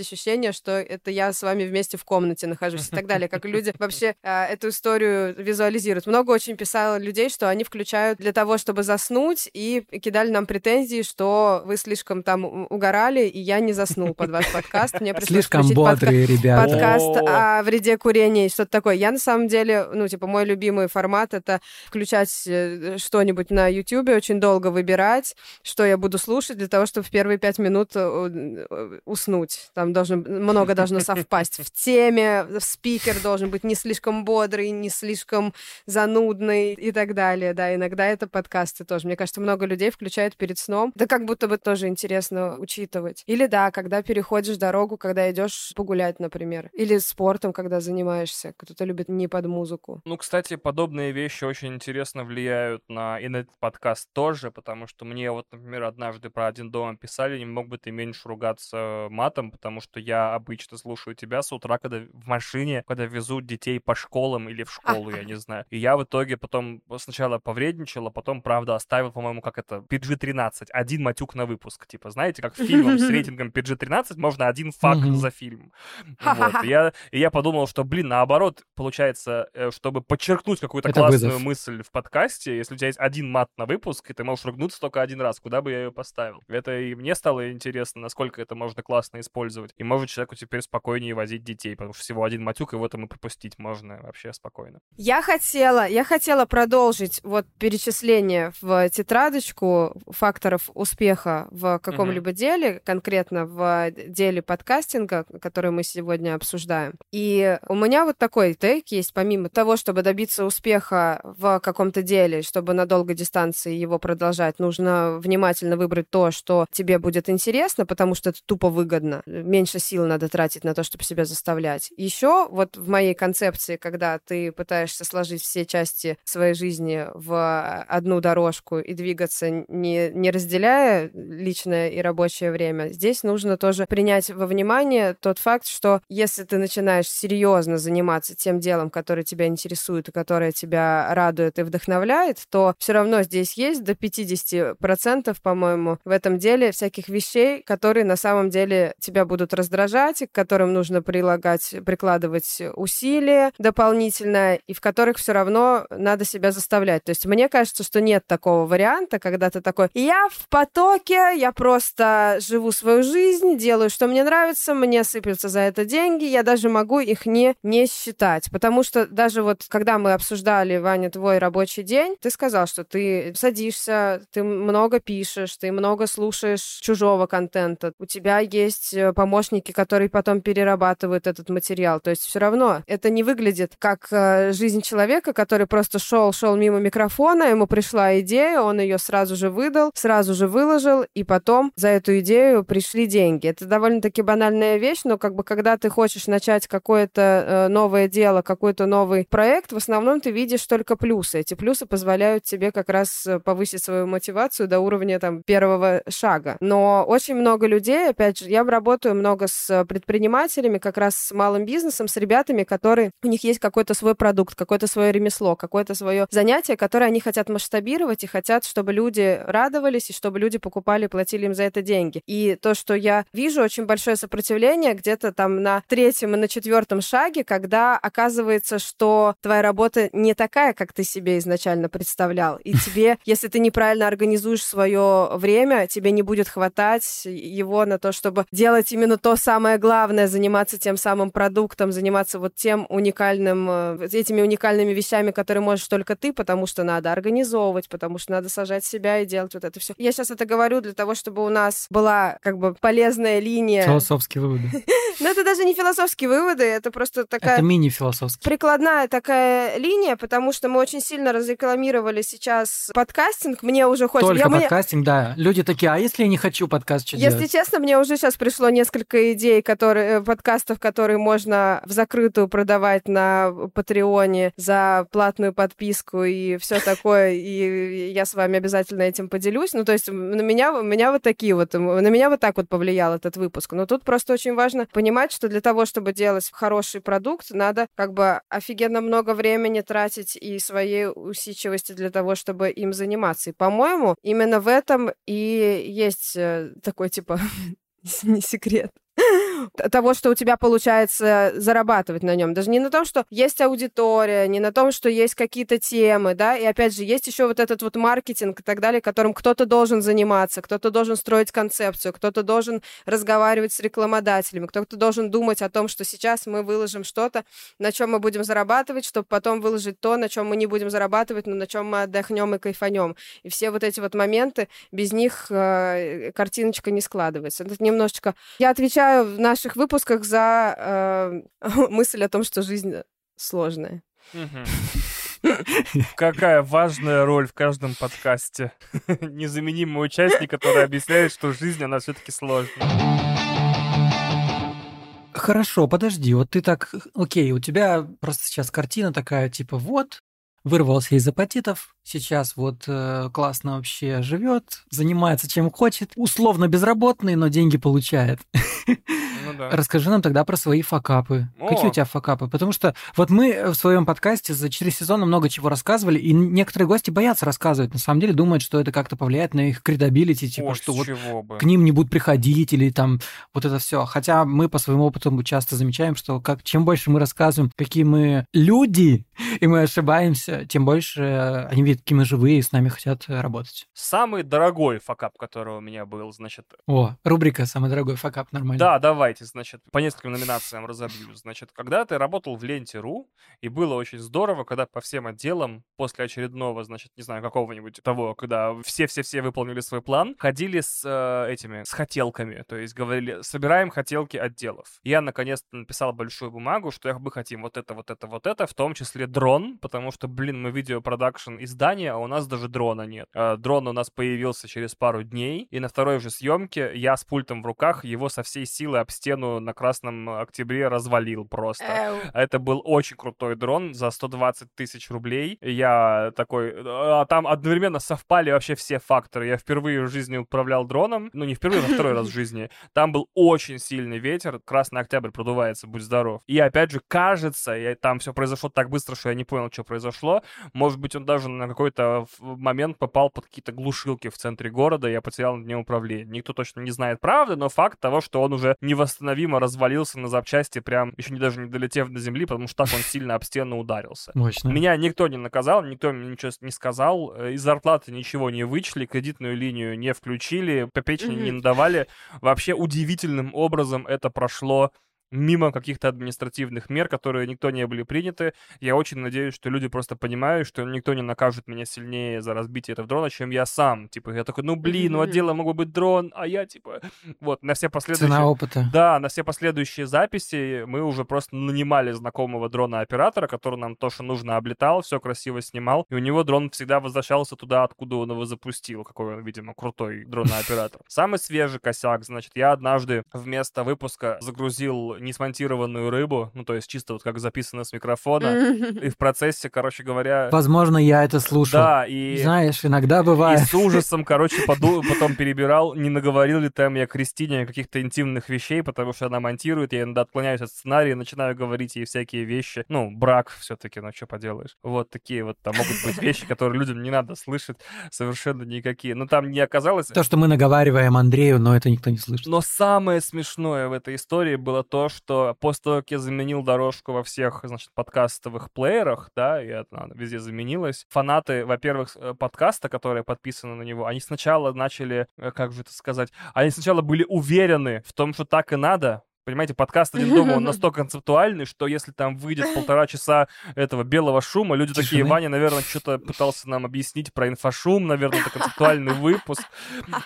ощущение, что это я с вами вместе в комнате нахожусь и так далее, как люди вообще э, эту историю визуализируют. Много очень писало людей, что они включают для того, чтобы заснуть, и кидали нам претензии, что вы слишком там угорали, и я не заснул под ваш подкаст. Мне пришлось Слишком бодрые подка- ребята. подкаст о вреде курения и что-то такое. Я на самом деле, ну, типа, мой любимый формат — это включать э, что-нибудь на YouTube, очень долго выбирать, что я буду слушать для того, чтобы в первые пять минут э, э, уснуть. Там должно, много должно совпасть в теме, спикер должен быть не слишком бодрый, не слишком занудный и так далее. Да, иногда это подкасты тоже. Мне кажется, много людей включают перед сном. Да как будто бы тоже интересно учитывать. Или да, когда переходишь дорогу, когда идешь погулять, например. Или спортом, когда занимаешься. Кто-то любит не под музыку. Ну, кстати, подобные вещи очень интересно влияют на и на этот подкаст тоже, потому что мне вот, например, однажды про один дом писали, не мог бы ты меньше ругаться матом, потому что я обычно слушаю тебя с утра, когда в машине, когда везут детей по школам или в школу, я не знаю. И я в итоге потом сначала повредничал, а потом, правда, оставил, по-моему, как это, PG-13, один матюк на выпуск. Типа, знаете, как фильмом с рейтингом PG-13 можно один факт за фильм. Вот. И я, и я подумал, что, блин, наоборот, получается, э, чтобы подчеркнуть какую-то Это классную вызов. мысль в подкасте, если у тебя есть один мат на выпуск, и ты можешь ругнуться только один раз, куда бы я ее поставил. Это и мне стало интересно, насколько это можно классно использовать. И может человеку теперь спокойнее возить детей, потому что всего один матюк, его там и пропустить можно вообще спокойно. Я хотела, я хотела продолжить вот перечисление в тетрадочку факторов успеха в каком-либо деле, конкретно в деле подкастинга, который мы сегодня обсуждаем. И у меня вот такой тейк есть, помимо того, чтобы добиться успеха в каком-то деле, чтобы на долгой дистанции его продолжать, нужно внимательно выбрать то, что тебе будет интересно, потому что это тупо выгодно. Меньше сил надо тратить на то, чтобы себя заставлять. Еще вот в моей концепции, когда ты пытаешься сложить все части своей жизни в одну дорожку и двигаться, не, не разделяя личное и рабочее время, здесь нужно тоже принять во внимание тот факт, что если ты начинаешь серьезно заниматься тем делом, которое тебя интересует и которое тебя радует и вдохновляет, то все равно здесь есть до 50%, по-моему, в этом деле всяких вещей, которые на самом деле тебя будут раздражать, и к которым нужно прилагать, прикладывать усилия дополнительно, и в которых все равно надо себя заставлять. То есть мне кажется, что нет такого варианта, когда ты такой, я в потоке, я просто живу свою жизнь, делаю, что мне нравится, мне сыплются за это деньги, я даже могу их не, не считать. Потому что даже вот, когда мы обсуждали, Ваня, твой рабочий день, ты сказал, что ты садишься, ты много пишешь, ты много слушаешь чужого контента, у тебя есть э, помощники, которые потом перерабатывают этот материал. То есть все равно это не выглядит как э, жизнь человека, который просто шел, шел мимо микрофона, ему пришла идея, он ее сразу же выдал, сразу же выложил, и потом за эту идею пришли деньги. Это довольно-таки банальная вещь, но как бы когда ты хочешь начать какое-то э, новое дело, какой-то новый проект, в основном ты видишь только плюсы. Эти плюсы позволяют тебе как раз э, повысить свою мотивацию до уровня там первого шага. Но очень много людей, опять же, я работаю много с предпринимателями, как раз с малым бизнесом, с ребятами, которые у них есть какой-то свой продукт, какое-то свое ремесло, какое-то свое занятие, которое они хотят масштабировать и хотят, чтобы люди радовались и чтобы люди покупали и платили им за это деньги. И то, что я вижу, очень большое сопротивление где-то там на третьем и на четвертом шаге, когда оказывается, что твоя работа не такая, как ты себе изначально представлял. И тебе, если ты неправильно организуешь свое время, тебе не будет хватать его на то, чтобы делать именно то самое главное, заниматься тем самым продуктом, заниматься вот тем уникальным, э, этими уникальными вещами, которые можешь только ты, потому что надо организовывать, потому что надо сажать себя и делать вот это все. Я сейчас это говорю для того, чтобы у нас была как бы полезная линия. Философские выводы. Но это даже не философские выводы, это просто такая Это мини-философские. прикладная такая линия, потому что мы очень сильно разрекламировали сейчас подкастинг. Мне уже хочется... Только я- мне- подкастинг, да. Люди такие, а если я не хочу подкаст, что Если делать? честно, мне уже сейчас пришло несколько идей, которые, э, подкастов, которые можно в закрытую продавать на Патреоне за платную подписку и все такое, и я с вами обязательно этим поделюсь. Ну, то есть на меня, меня вот такие вот, на меня вот так вот повлиял этот выпуск. Но тут просто очень важно понимать, что для того, чтобы делать хороший продукт, надо как бы офигенно много времени тратить тратить и своей усидчивости для того, чтобы им заниматься. И, по-моему, именно в этом и есть э, такой, типа, не секрет того, что у тебя получается зарабатывать на нем. Даже не на том, что есть аудитория, не на том, что есть какие-то темы, да, и опять же, есть еще вот этот вот маркетинг и так далее, которым кто-то должен заниматься, кто-то должен строить концепцию, кто-то должен разговаривать с рекламодателями, кто-то должен думать о том, что сейчас мы выложим что-то, на чем мы будем зарабатывать, чтобы потом выложить то, на чем мы не будем зарабатывать, но на чем мы отдохнем и кайфанем. И все вот эти вот моменты, без них э, картиночка не складывается. Это немножечко... Я отвечаю на наших выпусках за э, мысль о том, что жизнь сложная. Какая важная роль в каждом подкасте. Незаменимый участник, который объясняет, что жизнь, она все-таки сложная. Хорошо, подожди, вот ты так, окей, у тебя просто сейчас картина такая, типа, вот, вырвался из Апатитов, сейчас вот э, классно вообще живет, занимается чем хочет, условно безработный, но деньги получает. Ну, да. Расскажи нам тогда про свои факапы. О! Какие у тебя факапы? Потому что вот мы в своем подкасте за 4 сезона много чего рассказывали, и некоторые гости боятся рассказывать. На самом деле думают, что это как-то повлияет на их credibility, типа, Ой, что вот бы. к ним не будут приходить или там вот это все. Хотя мы по своему опыту часто замечаем, что как, чем больше мы рассказываем, какие мы люди, и мы ошибаемся, тем больше они видят, какие мы живые и с нами хотят работать. Самый дорогой факап, который у меня был, значит... О, рубрика «Самый дорогой факап» нормально. Да, давайте, значит, по нескольким номинациям разобью. Значит, когда ты работал в Ленте.ру, и было очень здорово, когда по всем отделам после очередного, значит, не знаю, какого-нибудь того, когда все-все-все выполнили свой план, ходили с э, этими, с хотелками, то есть говорили, собираем хотелки отделов. Я, наконец-то, написал большую бумагу, что мы хотим вот это, вот это, вот это, в том числе дрон, потому что, блин, мы видеопродакшн издание, а у нас даже дрона нет. Э, дрон у нас появился через пару дней, и на второй же съемке я с пультом в руках его со всей силы об стену на Красном Октябре развалил просто. Эу. Это был очень крутой дрон за 120 тысяч рублей. Я такой... А там одновременно совпали вообще все факторы. Я впервые в жизни управлял дроном. Ну, не впервые, но второй раз в жизни. Там был очень сильный ветер. Красный Октябрь продувается, будь здоров. И опять же, кажется, я, там все произошло так быстро, что я не понял, что произошло. Может быть, он даже на какой-то момент попал под какие-то глушилки в центре города, я потерял над ним управление. Никто точно не знает правды, но факт того, что он уже невосстановимо развалился на запчасти, прям еще не даже не долетев до земли, потому что так он сильно об стену ударился. Мощно. Меня никто не наказал, никто мне ничего не сказал, э, из зарплаты ничего не вычли, кредитную линию не включили, попечение не надавали. Вообще удивительным образом это прошло мимо каких-то административных мер, которые никто не были приняты. Я очень надеюсь, что люди просто понимают, что никто не накажет меня сильнее за разбитие этого дрона, чем я сам. Типа, я такой, ну блин, ну отдела могу быть дрон, а я типа... Вот, на все последующие... Цена опыта. Да, на все последующие записи мы уже просто нанимали знакомого дрона-оператора, который нам то, что нужно, облетал, все красиво снимал, и у него дрон всегда возвращался туда, откуда он его запустил. Какой он, видимо, крутой дрон-оператор. Самый свежий косяк, значит, я однажды вместо выпуска загрузил не смонтированную рыбу, ну, то есть чисто вот как записано с микрофона, и в процессе, короче говоря... Возможно, я это слушал. Да, и... Знаешь, иногда бывает. И с ужасом, короче, поду... потом перебирал, не наговорил ли там я Кристине каких-то интимных вещей, потому что она монтирует, я иногда отклоняюсь от сценария, начинаю говорить ей всякие вещи. Ну, брак все-таки, ну, что поделаешь. Вот такие вот там могут быть вещи, которые людям не надо слышать совершенно никакие. Но там не оказалось... То, что мы наговариваем Андрею, но это никто не слышит. Но самое смешное в этой истории было то, что после того, как я заменил дорожку во всех, значит, подкастовых плеерах, да, и она везде заменилась, фанаты, во-первых, э, подкаста, которые подписаны на него, они сначала начали, э, как же это сказать, они сначала были уверены в том, что так и надо, Понимаете, подкаст «Один дома», он настолько концептуальный, что если там выйдет полтора часа этого белого шума, люди Тишины. такие, Ваня, наверное, что-то пытался нам объяснить про инфошум, наверное, это концептуальный выпуск.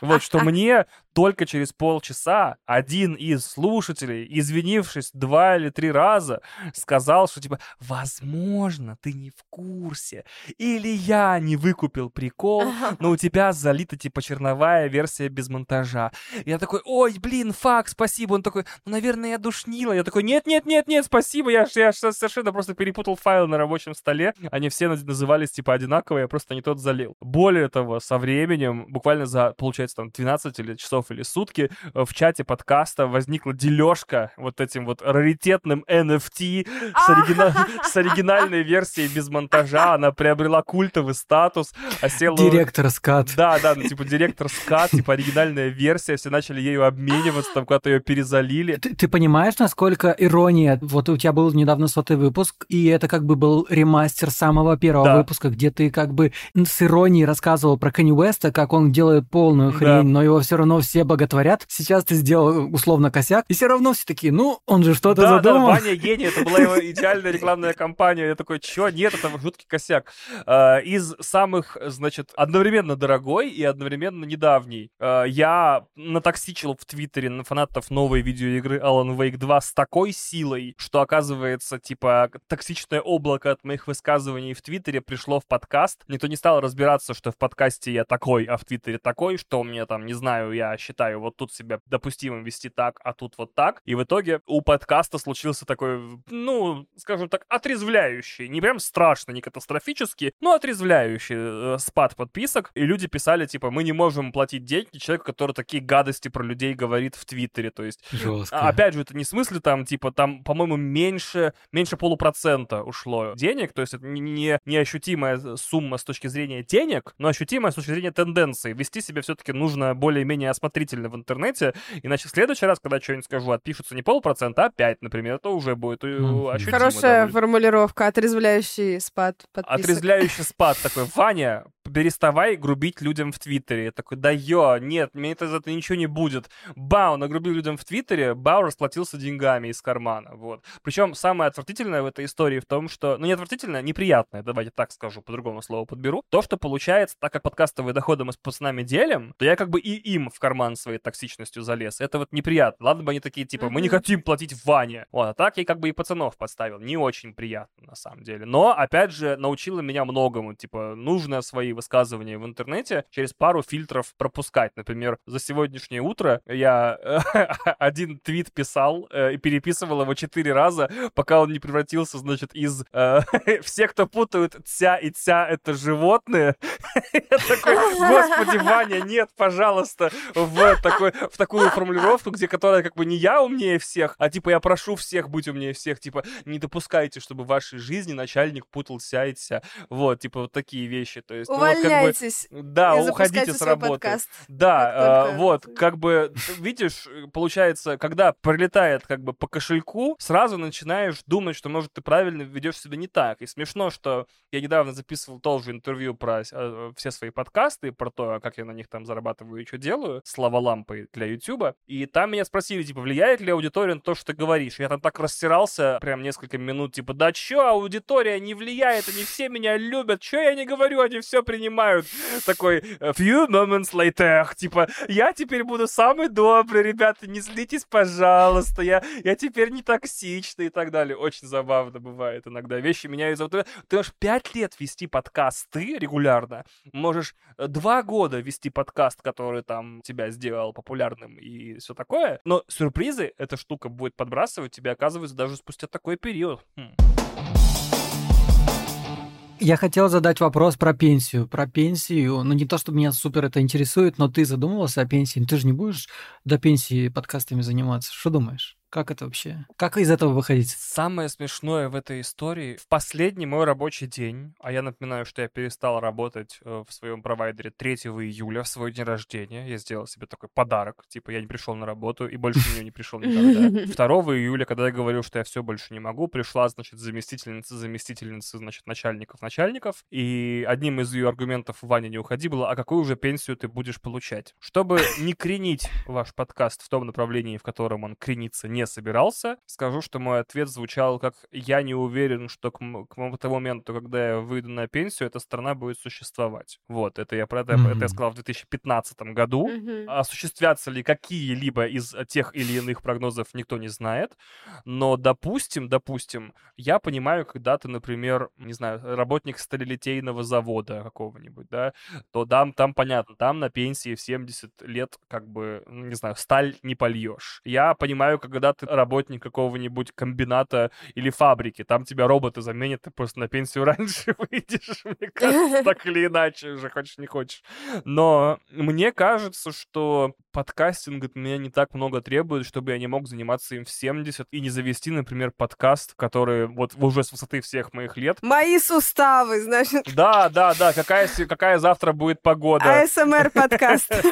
Вот, что мне только через полчаса один из слушателей, извинившись два или три раза, сказал, что типа, возможно, ты не в курсе, или я не выкупил прикол, но у тебя залита типа черновая версия без монтажа. Я такой, ой, блин, факт, спасибо. Он такой, ну, наверное, я душнила. Я такой, нет-нет-нет-нет, спасибо, я, я совершенно просто перепутал файл на рабочем столе. Они все назывались типа одинаковые, я просто не тот залил. Более того, со временем, буквально за, получается, там 12 или часов часов или сутки в чате подкаста возникла дележка вот этим вот раритетным NFT с, оригина... с оригинальной версией без монтажа. Она приобрела культовый статус. Осела... Директор скат. Да, да, ну, типа директор скат, типа оригинальная версия. Все начали ею обмениваться, там куда-то ее перезалили. Ты, ты понимаешь, насколько ирония? Вот у тебя был недавно сотый выпуск, и это как бы был ремастер самого первого да. выпуска, где ты как бы с иронией рассказывал про Кенни Уэста, как он делает полную хрень, да. но его все равно все боготворят. Сейчас ты сделал условно косяк, и все равно все такие, ну, он же что-то да, задумал. Да, Ваня гений, это была его идеальная рекламная кампания. Я такой, чё, нет, это жуткий косяк. А, из самых, значит, одновременно дорогой и одновременно недавний. А, я натоксичил в Твиттере на фанатов новой видеоигры Alan Wake 2 с такой силой, что, оказывается, типа, токсичное облако от моих высказываний в Твиттере пришло в подкаст. Никто не стал разбираться, что в подкасте я такой, а в Твиттере такой, что мне там, не знаю, я считаю вот тут себя допустимым вести так, а тут вот так. И в итоге у подкаста случился такой, ну, скажем так, отрезвляющий, не прям страшно, не катастрофический, но отрезвляющий э, спад подписок. И люди писали, типа, мы не можем платить деньги человеку, который такие гадости про людей говорит в Твиттере. То есть, Жестко. опять же, это не в смысле там, типа, там, по-моему, меньше, меньше полупроцента ушло денег, то есть это не, не ощутимая сумма с точки зрения денег, но ощутимая с точки зрения тенденции. Вести себя все-таки нужно более-менее осмотрительно в интернете, иначе в следующий раз, когда что-нибудь скажу, отпишутся не полпроцента, а 5, например, это уже будет mm-hmm. ощутимо. Хорошая довольно. формулировка, отрезвляющий спад подписок. Отрезвляющий спад такой, Ваня, переставай грубить людям в Твиттере. Я такой, да ё, нет, мне это за это ничего не будет. Бау, нагрубил людям в Твиттере, Бау расплатился деньгами из кармана, вот. Причем самое отвратительное в этой истории в том, что, ну не отвратительное, неприятное, давайте так скажу, по-другому слову подберу, то, что получается, так как подкастовые доходы мы с пацанами делим, то я как бы и им в карман своей токсичностью залез. Это вот неприятно. Ладно бы они такие, типа, мы не хотим платить Ване. Вот, а так я как бы и пацанов подставил. Не очень приятно, на самом деле. Но, опять же, научила меня многому. Типа, нужно свои высказывания в интернете через пару фильтров пропускать. Например, за сегодняшнее утро я один твит писал э, и переписывал его четыре раза, пока он не превратился, значит, из э, все, кто путают тся и тся, это животные. Я такой, господи, Ваня, нет, пожалуйста, в, такой, в такую формулировку, где которая как бы не я умнее всех, а типа я прошу всех быть умнее всех, типа не допускайте, чтобы в вашей жизни начальник путал ся и тся. Вот, типа вот такие вещи. То есть, Увольняйтесь. Вот, как бы, да, уходите с работы. Подкаст, да, э, вот, как бы, видишь, получается, когда прилетает как бы по кошельку, сразу начинаешь думать, что, может, ты правильно ведешь себя не так. И смешно, что я недавно записывал тоже интервью про э, все свои подкасты, про то, как я на них там зарабатываю и что делаю, слова лампы для Ютуба. И там меня спросили, типа, влияет ли аудитория на то, что ты говоришь? Я там так растирался прям несколько минут, типа, да чё, аудитория не влияет, они все меня любят, чё я не говорю, они все принимают. Такой, a few moments later, типа, я теперь буду самый добрый, ребята, не злитесь, пожалуйста, я, я теперь не токсичный и так далее. Очень забавно бывает иногда. Вещи меняются. Ты, ты можешь пять лет вести подкасты регулярно, можешь э, два года вести подкаст, который там тебя сделал популярным и все такое, но сюрпризы эта штука будет подбрасывать тебе, оказывается, даже спустя такой период. Хм. Я хотел задать вопрос про пенсию. Про пенсию, ну не то, чтобы меня супер это интересует, но ты задумывался о пенсии? Ты же не будешь до пенсии подкастами заниматься. Что думаешь? Как это вообще? Как из этого выходить? Самое смешное в этой истории, в последний мой рабочий день, а я напоминаю, что я перестал работать э, в своем провайдере 3 июля, в свой день рождения, я сделал себе такой подарок, типа я не пришел на работу и больше на нее не пришел никогда. 2 июля, когда я говорил, что я все больше не могу, пришла, значит, заместительница, заместительница, значит, начальников, начальников, и одним из ее аргументов Ваня не уходи было, а какую уже пенсию ты будешь получать? Чтобы не кренить ваш подкаст в том направлении, в котором он кренится не собирался. Скажу, что мой ответ звучал как «я не уверен, что к, к тому моменту, когда я выйду на пенсию, эта страна будет существовать». Вот, это я про это, mm-hmm. это я сказал в 2015 году. Mm-hmm. Осуществятся ли какие-либо из тех или иных прогнозов, никто не знает. Но, допустим, допустим, я понимаю, когда ты, например, не знаю, работник сталелитейного завода какого-нибудь, да, то там, там понятно, там на пенсии в 70 лет, как бы, ну, не знаю, сталь не польешь. Я понимаю, когда ты работник какого-нибудь комбината или фабрики. Там тебя роботы заменят, ты просто на пенсию раньше выйдешь, мне кажется, так или иначе, уже хочешь не хочешь. Но мне кажется, что подкастинг от меня не так много требует, чтобы я не мог заниматься им в 70 и не завести, например, подкаст, который вот уже с высоты всех моих лет. Мои суставы, значит. Да, да, да, какая, какая завтра будет погода. АСМР подкаст.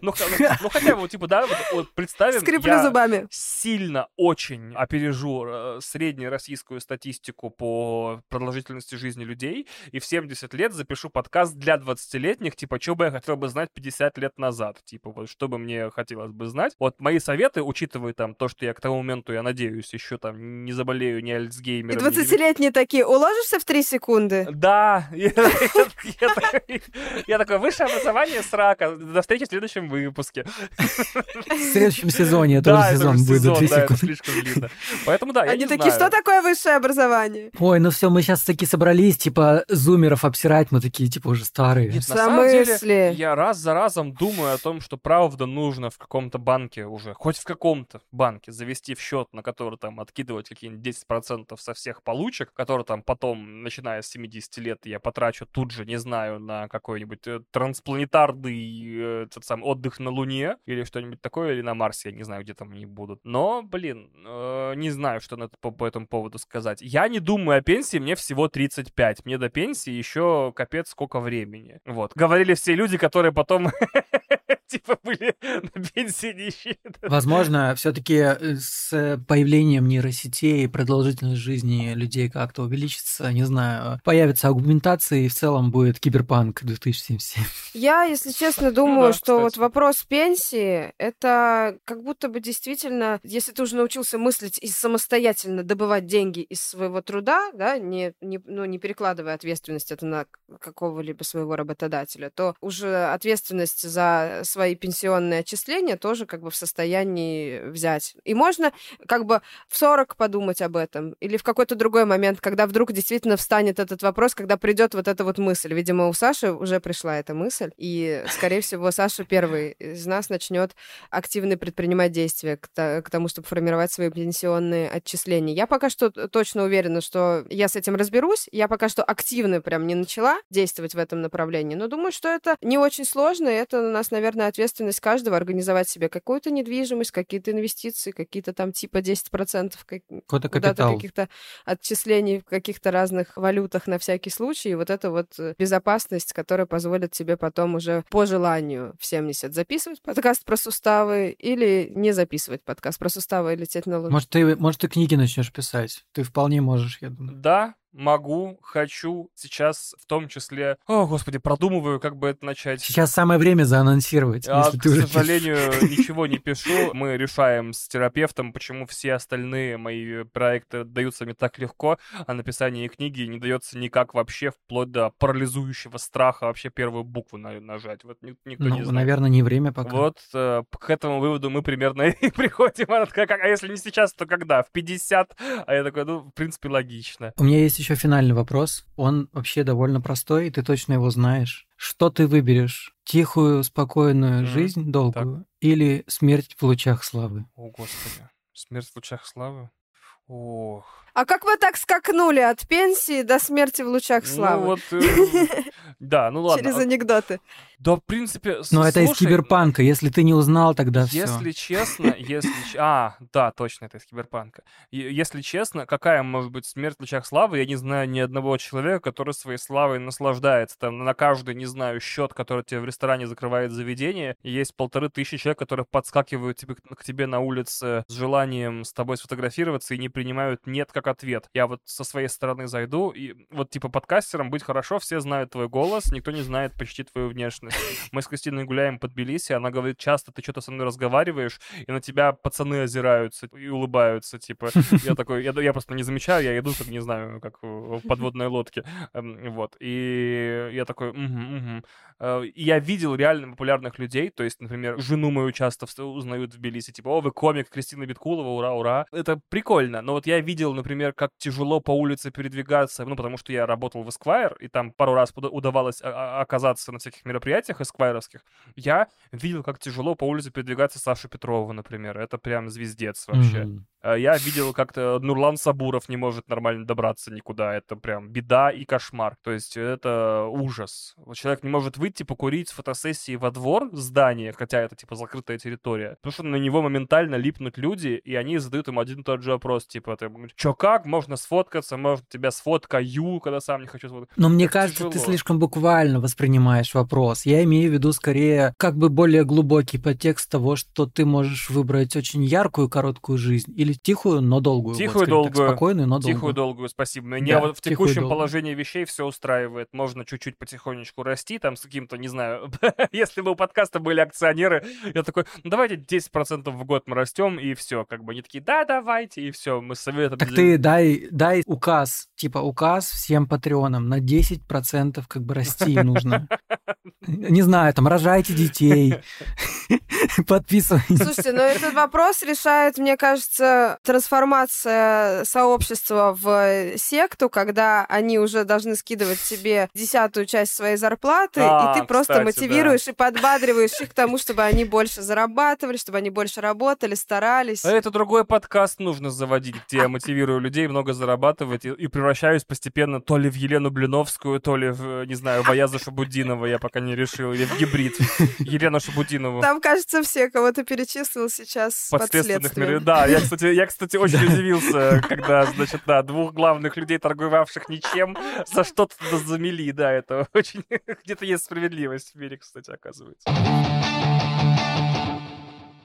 Ну, ну, ну, хотя бы, типа, да, вот, представим, Скриплю зубами. сильно очень опережу э, среднероссийскую статистику по продолжительности жизни людей, и в 70 лет запишу подкаст для 20-летних, типа, что бы я хотел бы знать 50 лет назад, типа, вот, что бы мне хотелось бы знать. Вот мои советы, учитывая там то, что я к тому моменту, я надеюсь, еще там не заболею ни И Альцгеймером, ни 20-летние такие, уложишься в 3 секунды? да, я, такой- высшее образование срака. До встречи в следующем выпуске. В следующем сезоне это сезон уже будет сезон, 3 да, это слишком длинно. Поэтому да, я Они не такие, знаю. что такое высшее образование? Ой, ну все, мы сейчас таки собрались, типа, зумеров обсирать, мы такие, типа, уже старые. Нет, на самом деле, я раз за разом думаю о том, что правда нужно в каком-то банке уже, хоть в каком-то банке, завести в счет, на который там откидывать какие-нибудь 10% со всех получек, которые там потом, начиная с 70 лет, я потрачу тут же, не знаю, на какой-нибудь э, транспланетарный э, этот сам отдых на Луне или что-нибудь такое, или на Марсе, я не знаю, где там они будут. Но, блин, э, не знаю, что на по, по этому поводу сказать. Я не думаю о пенсии, мне всего 35. Мне до пенсии еще капец сколько времени. Вот. Говорили все люди, которые потом типа были на пенсии нищие. Возможно, все-таки с появлением нейросетей продолжительность жизни людей как-то увеличится, не знаю, появится аугментация, и в целом будет киберпанк 2077. Я, если честно, думаю, Ну да, что вот кстати. вопрос пенсии, это как будто бы действительно, если ты уже научился мыслить и самостоятельно добывать деньги из своего труда, да, не, не, ну, не перекладывая ответственность это на какого-либо своего работодателя, то уже ответственность за свои пенсионные отчисления тоже как бы в состоянии взять. И можно как бы в 40 подумать об этом, или в какой-то другой момент, когда вдруг действительно встанет этот вопрос, когда придет вот эта вот мысль. Видимо, у Саши уже пришла эта мысль, и, скорее всего, Саша первый из нас начнет активно предпринимать действия к, то- к тому, чтобы формировать свои пенсионные отчисления. Я пока что точно уверена, что я с этим разберусь. Я пока что активно прям не начала действовать в этом направлении, но думаю, что это не очень сложно, и это нас, наверное, ответственность каждого организовать себе какую-то недвижимость, какие-то инвестиции, какие-то там типа 10% как- Какой-то куда-то капитал. каких-то отчислений в каких-то разных валютах на всякий случай. И вот это вот э, безопасность, которая позволит тебе потом уже по желанию в 70 записывать подкаст про суставы или не записывать подкаст про суставы и лететь на Луну. Может, ты, может, ты книги начнешь писать? Ты вполне можешь, я думаю. Да, могу, хочу, сейчас в том числе... О, господи, продумываю, как бы это начать. Сейчас самое время заанонсировать, А, если к ты уже сожалению, ничего не пишу. Мы решаем с терапевтом, почему все остальные мои проекты даются мне так легко, а написание книги не дается никак вообще, вплоть до парализующего страха вообще первую букву на- нажать. Вот ни- никто не Ну, знает. наверное, не время пока. Вот э, к этому выводу мы примерно и приходим. Она такая, «Как- а если не сейчас, то когда? В 50? А я такой, ну, в принципе, логично. У меня есть еще финальный вопрос. Он вообще довольно простой, и ты точно его знаешь. Что ты выберешь? Тихую, спокойную Мгм. жизнь долгую или смерть в лучах славы? О, господи. Смерть в лучах славы? Ох. А как вы так скакнули от пенсии до смерти в лучах славы? Ну вот, э, да, ну ладно. Через а- анекдоты. Да, в принципе, Но это из киберпанка. Если ты не узнал, тогда все. Если честно, если... А, да, точно, это из киберпанка. Если честно, какая может быть смерть в лучах славы, я не знаю ни одного человека, который своей славой наслаждается. Там на каждый, не знаю, счет, который тебе в ресторане закрывает заведение, есть полторы тысячи человек, которые подскакивают тебе, к тебе на улице с желанием с тобой сфотографироваться и не принимают «нет» как ответ. Я вот со своей стороны зайду, и вот типа подкастерам быть хорошо, все знают твой голос, никто не знает почти твою внешность. Мы с Кристиной гуляем по Тбилиси, она говорит, часто ты что-то со мной разговариваешь, и на тебя пацаны озираются и улыбаются, типа. Я такой, я, я просто не замечаю, я иду, как не знаю, как в подводной лодке. Эм, Вот. И я такой, угу, угу. Я видел реально популярных людей, то есть, например, жену мою часто узнают в Тбилиси, типа, о, вы комик Кристина Биткулова, ура, ура. Это прикольно, но вот я видел, например, как тяжело по улице передвигаться, ну, потому что я работал в Esquire, и там пару раз удавалось а, а, оказаться на всяких мероприятиях эсквайровских, я видел, как тяжело по улице передвигаться Саше Петрову, например. Это прям звездец вообще. А Я видел, как-то Нурлан Сабуров не может нормально добраться никуда. Это прям беда и кошмар. То есть это ужас. Человек не может выйти покурить с фотосессии во двор здания, хотя это типа закрытая территория. Потому что на него моментально липнут люди, и они задают ему один и тот же вопрос. Типа, ты, чё как, можно сфоткаться, может тебя сфоткаю, когда сам не хочу сфоткаться. Но мне Это кажется, ты тяжело. слишком буквально воспринимаешь вопрос. Я имею в виду скорее как бы более глубокий подтекст того, что ты можешь выбрать очень яркую короткую жизнь или тихую, но долгую. Вот Тихую, так, долгую. спокойную, но Тихую, долгую. долгую, спасибо. Меня Да, вот в текущем долгую. положении вещей все устраивает. Можно чуть-чуть потихонечку расти, там, с каким-то, не знаю, если бы у подкаста были акционеры, я такой, ну давайте 10% в год мы растем, и все, как бы они такие, да, давайте, и все, мы советом... Так ты дай, дай указ, типа указ всем патреонам на 10% как бы расти нужно. Не знаю, там рожайте детей, подписывайтесь. Слушайте, но этот вопрос решает, мне кажется, трансформация сообщества в секту, когда они уже должны скидывать себе десятую часть своей зарплаты, А, и ты просто кстати, мотивируешь и подбадриваешь их к тому, чтобы они больше зарабатывали, чтобы они больше работали, старались. А это другой подкаст нужно заводить, где я мотивирую людей много зарабатывать и, и превращаюсь постепенно то ли в Елену Блиновскую, то ли в, не знаю, в Аяза Шабудинова, я пока не решил, или в гибрид Елену Шабудинову. Там, кажется, все, кого ты перечислил сейчас под подследственных следствием. миров. Да, я, кстати, я, кстати, очень удивился, когда, значит, да, двух главных людей, торговавших ничем, за что-то замели, да, это очень... Где-то есть справедливость в мире, кстати, оказывается.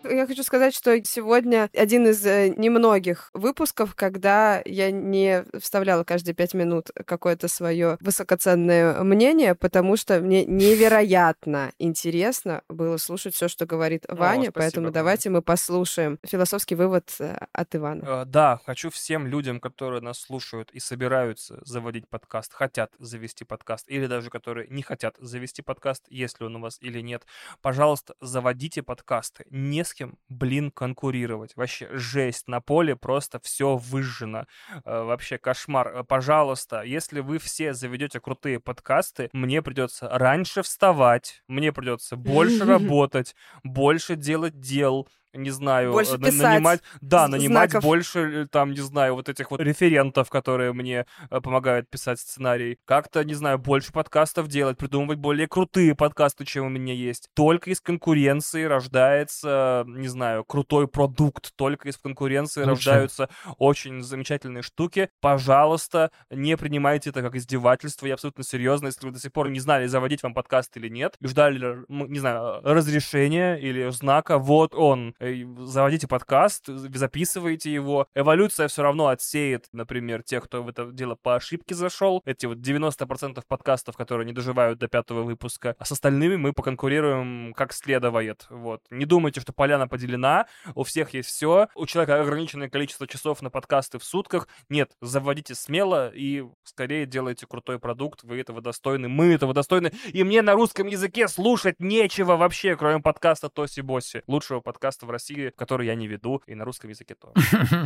Я хочу сказать, что сегодня один из э, немногих выпусков, когда я не вставляла каждые пять минут какое-то свое высокоценное мнение, потому что мне невероятно интересно было слушать все, что говорит Ваня, спасибо поэтому давайте мы послушаем философский вывод э, от Ивана. Э, Да, хочу всем людям, которые нас слушают и собираются заводить подкаст, хотят завести подкаст, или даже которые не хотят завести подкаст, если он у вас или нет, пожалуйста, заводите подкасты. Не с кем, блин, конкурировать. Вообще жесть на поле, просто все выжжено. Э, Вообще кошмар. Э, Пожалуйста, если вы все заведете крутые подкасты, мне придется раньше вставать, мне придется больше работать, больше делать дел, не знаю, Больше э, на- писать нанимать, да, нанимать знаков. больше, э, там, не знаю, вот этих вот референтов, которые мне э, помогают писать сценарий. Как-то, не знаю, больше подкастов делать, придумывать более крутые подкасты, чем у меня есть. Только из конкуренции рождается, не знаю, крутой продукт. Только из конкуренции Лучше. рождаются очень замечательные штуки. Пожалуйста, не принимайте это как издевательство. Я абсолютно серьезно. Если вы до сих пор не знали, заводить вам подкаст или нет, ждали, не знаю, разрешения или знака, вот он, заводите подкаст, записывайте его. Эволюция все равно отсеет, например, тех, кто в это дело по ошибке зашел. Эти вот 90% подкастов, которые не доживают до пятого выпуска. А с остальными мы поконкурируем как следует. Вот. Не думайте, что поляна поделена, у всех есть все, у человека ограниченное количество часов на подкасты в сутках. Нет, заводите смело и скорее делайте крутой продукт, вы этого достойны, мы этого достойны. И мне на русском языке слушать нечего вообще, кроме подкаста Тоси Боси. Лучшего подкаста в России, который я не веду, и на русском языке тоже.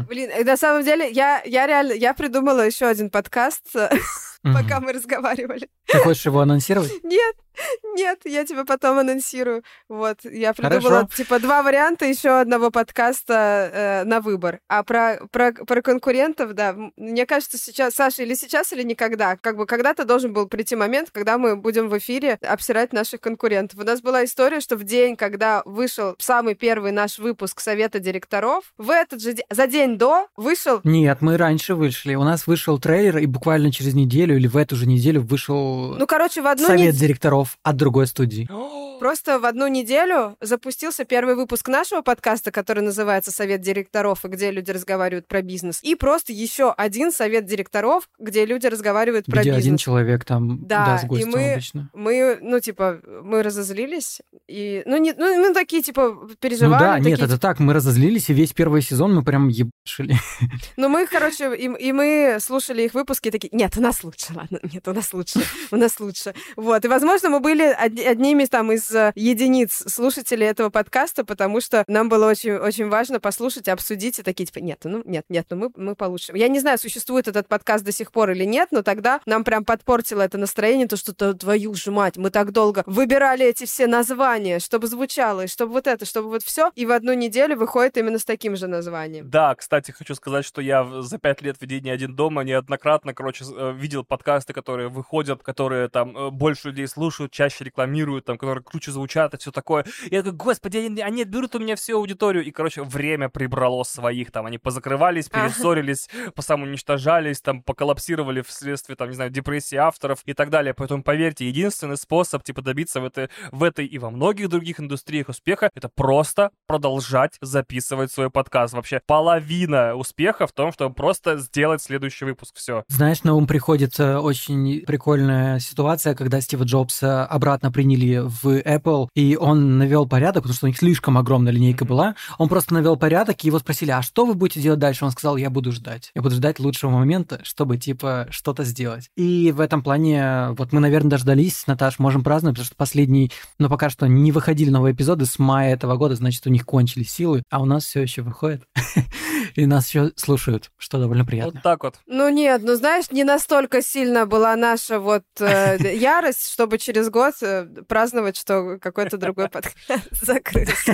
Блин, э, на самом деле, я, я реально, я придумала еще один подкаст, пока мы разговаривали. Ты хочешь его анонсировать? Нет, нет, я тебе потом анонсирую. Вот, я придумала, Хорошо. типа, два варианта еще одного подкаста э, на выбор. А про, про, про конкурентов, да, мне кажется, сейчас, Саша, или сейчас, или никогда. Как бы когда-то должен был прийти момент, когда мы будем в эфире обсирать наших конкурентов. У нас была история, что в день, когда вышел самый первый наш выпуск Совета директоров, в этот же день, за день до вышел Нет, мы раньше вышли. У нас вышел трейлер, и буквально через неделю или в эту же неделю вышел ну, короче, в одну совет неделю... директоров от другой студии. Просто в одну неделю запустился первый выпуск нашего подкаста, который называется «Совет директоров», и где люди разговаривают про бизнес. И просто еще один совет директоров, где люди разговаривают про Где бизнес. один человек там, Да, да, с и гостем мы- обычно. Мы, ну, типа, мы разозлились, и, ну, не, ну, мы такие, типа, Ну переживали. да, нет, такие, это так, мы разозлились, и весь первый сезон мы прям ебашили. Ну, мы, короче, и, и мы слушали их выпуски и такие, нет, у нас лучше, ладно, нет, у нас лучше, у нас лучше. Вот, и, возможно, мы были од- одними там из э, единиц слушателей этого подкаста, потому что нам было очень, очень важно послушать, обсудить и такие, типа, нет, ну, нет, нет, ну мы, мы получше. Я не знаю, существует этот подкаст до сих пор или нет, но тогда нам прям подпортило это настроение, то, что то, твою же мать, мы так долго выбирали эти все названия, чтобы звучало, и чтобы вот это, чтобы вот все, и в одну неделю выходит именно с таким же названием. Да, кстати, хочу сказать, что я за пять лет ведения «Один дома» неоднократно, короче, э, видел подкасты, которые выходят, которые там э, больше людей слушают, чаще рекламируют, там, которые круче звучат и все такое. И я такой, господи, они, они отберут у меня всю аудиторию. И, короче, время прибрало своих, там, они позакрывались, перессорились, посамоуничтожались, там, поколлапсировали вследствие, там, не знаю, депрессии авторов и так далее. Поэтому, поверьте, единственный способ, типа, добиться в этой, в этой и во многих других индустриях успеха, это просто продолжать записывать свой подкаст. Вообще, половина успеха в том, чтобы просто сделать следующий выпуск. Все. Знаешь, на ум приходит э, очень прикольная ситуация, когда Стива Джобса обратно приняли в Apple, и он навел порядок, потому что у них слишком огромная линейка была. Он просто навел порядок, и его спросили, а что вы будете делать дальше? Он сказал, я буду ждать. Я буду ждать лучшего момента, чтобы, типа, что-то сделать. И в этом плане, вот мы, наверное, дождались, Наташ, можем праздновать, потому что последний, но пока что не выходили новые эпизоды с мая этого года, значит, у них кончились силы, а у нас все еще выходит. И нас еще слушают, что довольно приятно. Вот так вот. Ну нет, ну знаешь, не настолько сильно была наша вот э, ярость, чтобы через год э, праздновать, что какой-то другой подкаст закрылся.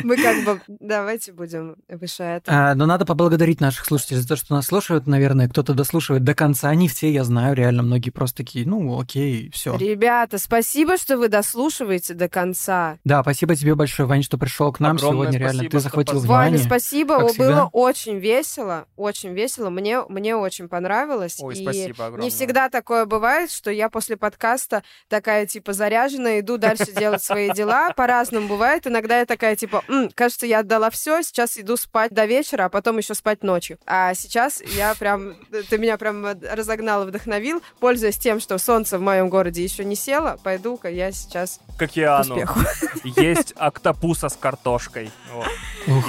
Мы как бы, давайте будем выше этого. А, но надо поблагодарить наших слушателей за то, что нас слушают. Наверное, кто-то дослушивает до конца. Не все, я знаю, реально многие просто такие, ну, окей, все. Ребята, спасибо, что вы дослушиваете до конца. Да, спасибо тебе большое, Вань, что пришел к нам Огромное сегодня. Реально, ты что захватил позвал. внимание. Ваня, спасибо, как о, всегда. Очень весело, очень весело. Мне, мне очень понравилось. Ой, И спасибо огромное. Не всегда такое бывает, что я после подкаста такая, типа, заряженная, иду дальше делать свои дела. По-разному бывает. Иногда я такая, типа, «М, кажется, я отдала все, сейчас иду спать до вечера, а потом еще спать ночью. А сейчас я прям, ты меня прям разогнал и вдохновил. Пользуясь тем, что солнце в моем городе еще не село, пойду-ка я сейчас К океану. успеху. Есть октопуса с картошкой. Вот.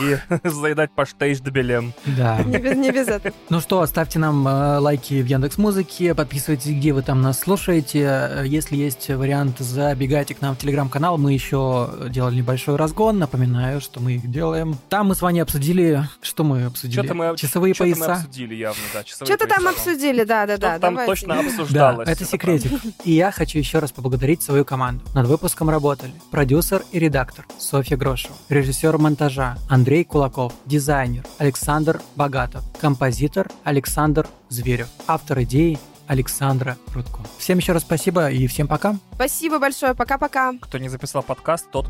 И заедать паштейш дебелем. Да. Не без, не без этого. Ну что, ставьте нам э, лайки в Яндекс Музыке, подписывайтесь, где вы там нас слушаете. Э, Если есть вариант, забегайте к нам в Телеграм-канал. Мы еще делали небольшой разгон. Напоминаю, что мы их делаем. Там мы с вами обсудили... Что мы обсудили? Что-то мы, Часовые что-то мы пояса. обсудили явно, да. часовые Что-то там обсудили, да-да-да. Там давайте. точно Да, обсуждалось. это секретик. И я хочу еще раз поблагодарить свою команду. Над выпуском работали продюсер и редактор Софья Грошева, режиссер монтажа Андрей Кулаков, дизайнер Александр Богатов, композитор Александр Зверев, автор идеи Александра Рудко. Всем еще раз спасибо и всем пока. Спасибо большое. Пока-пока. Кто не записал подкаст, тот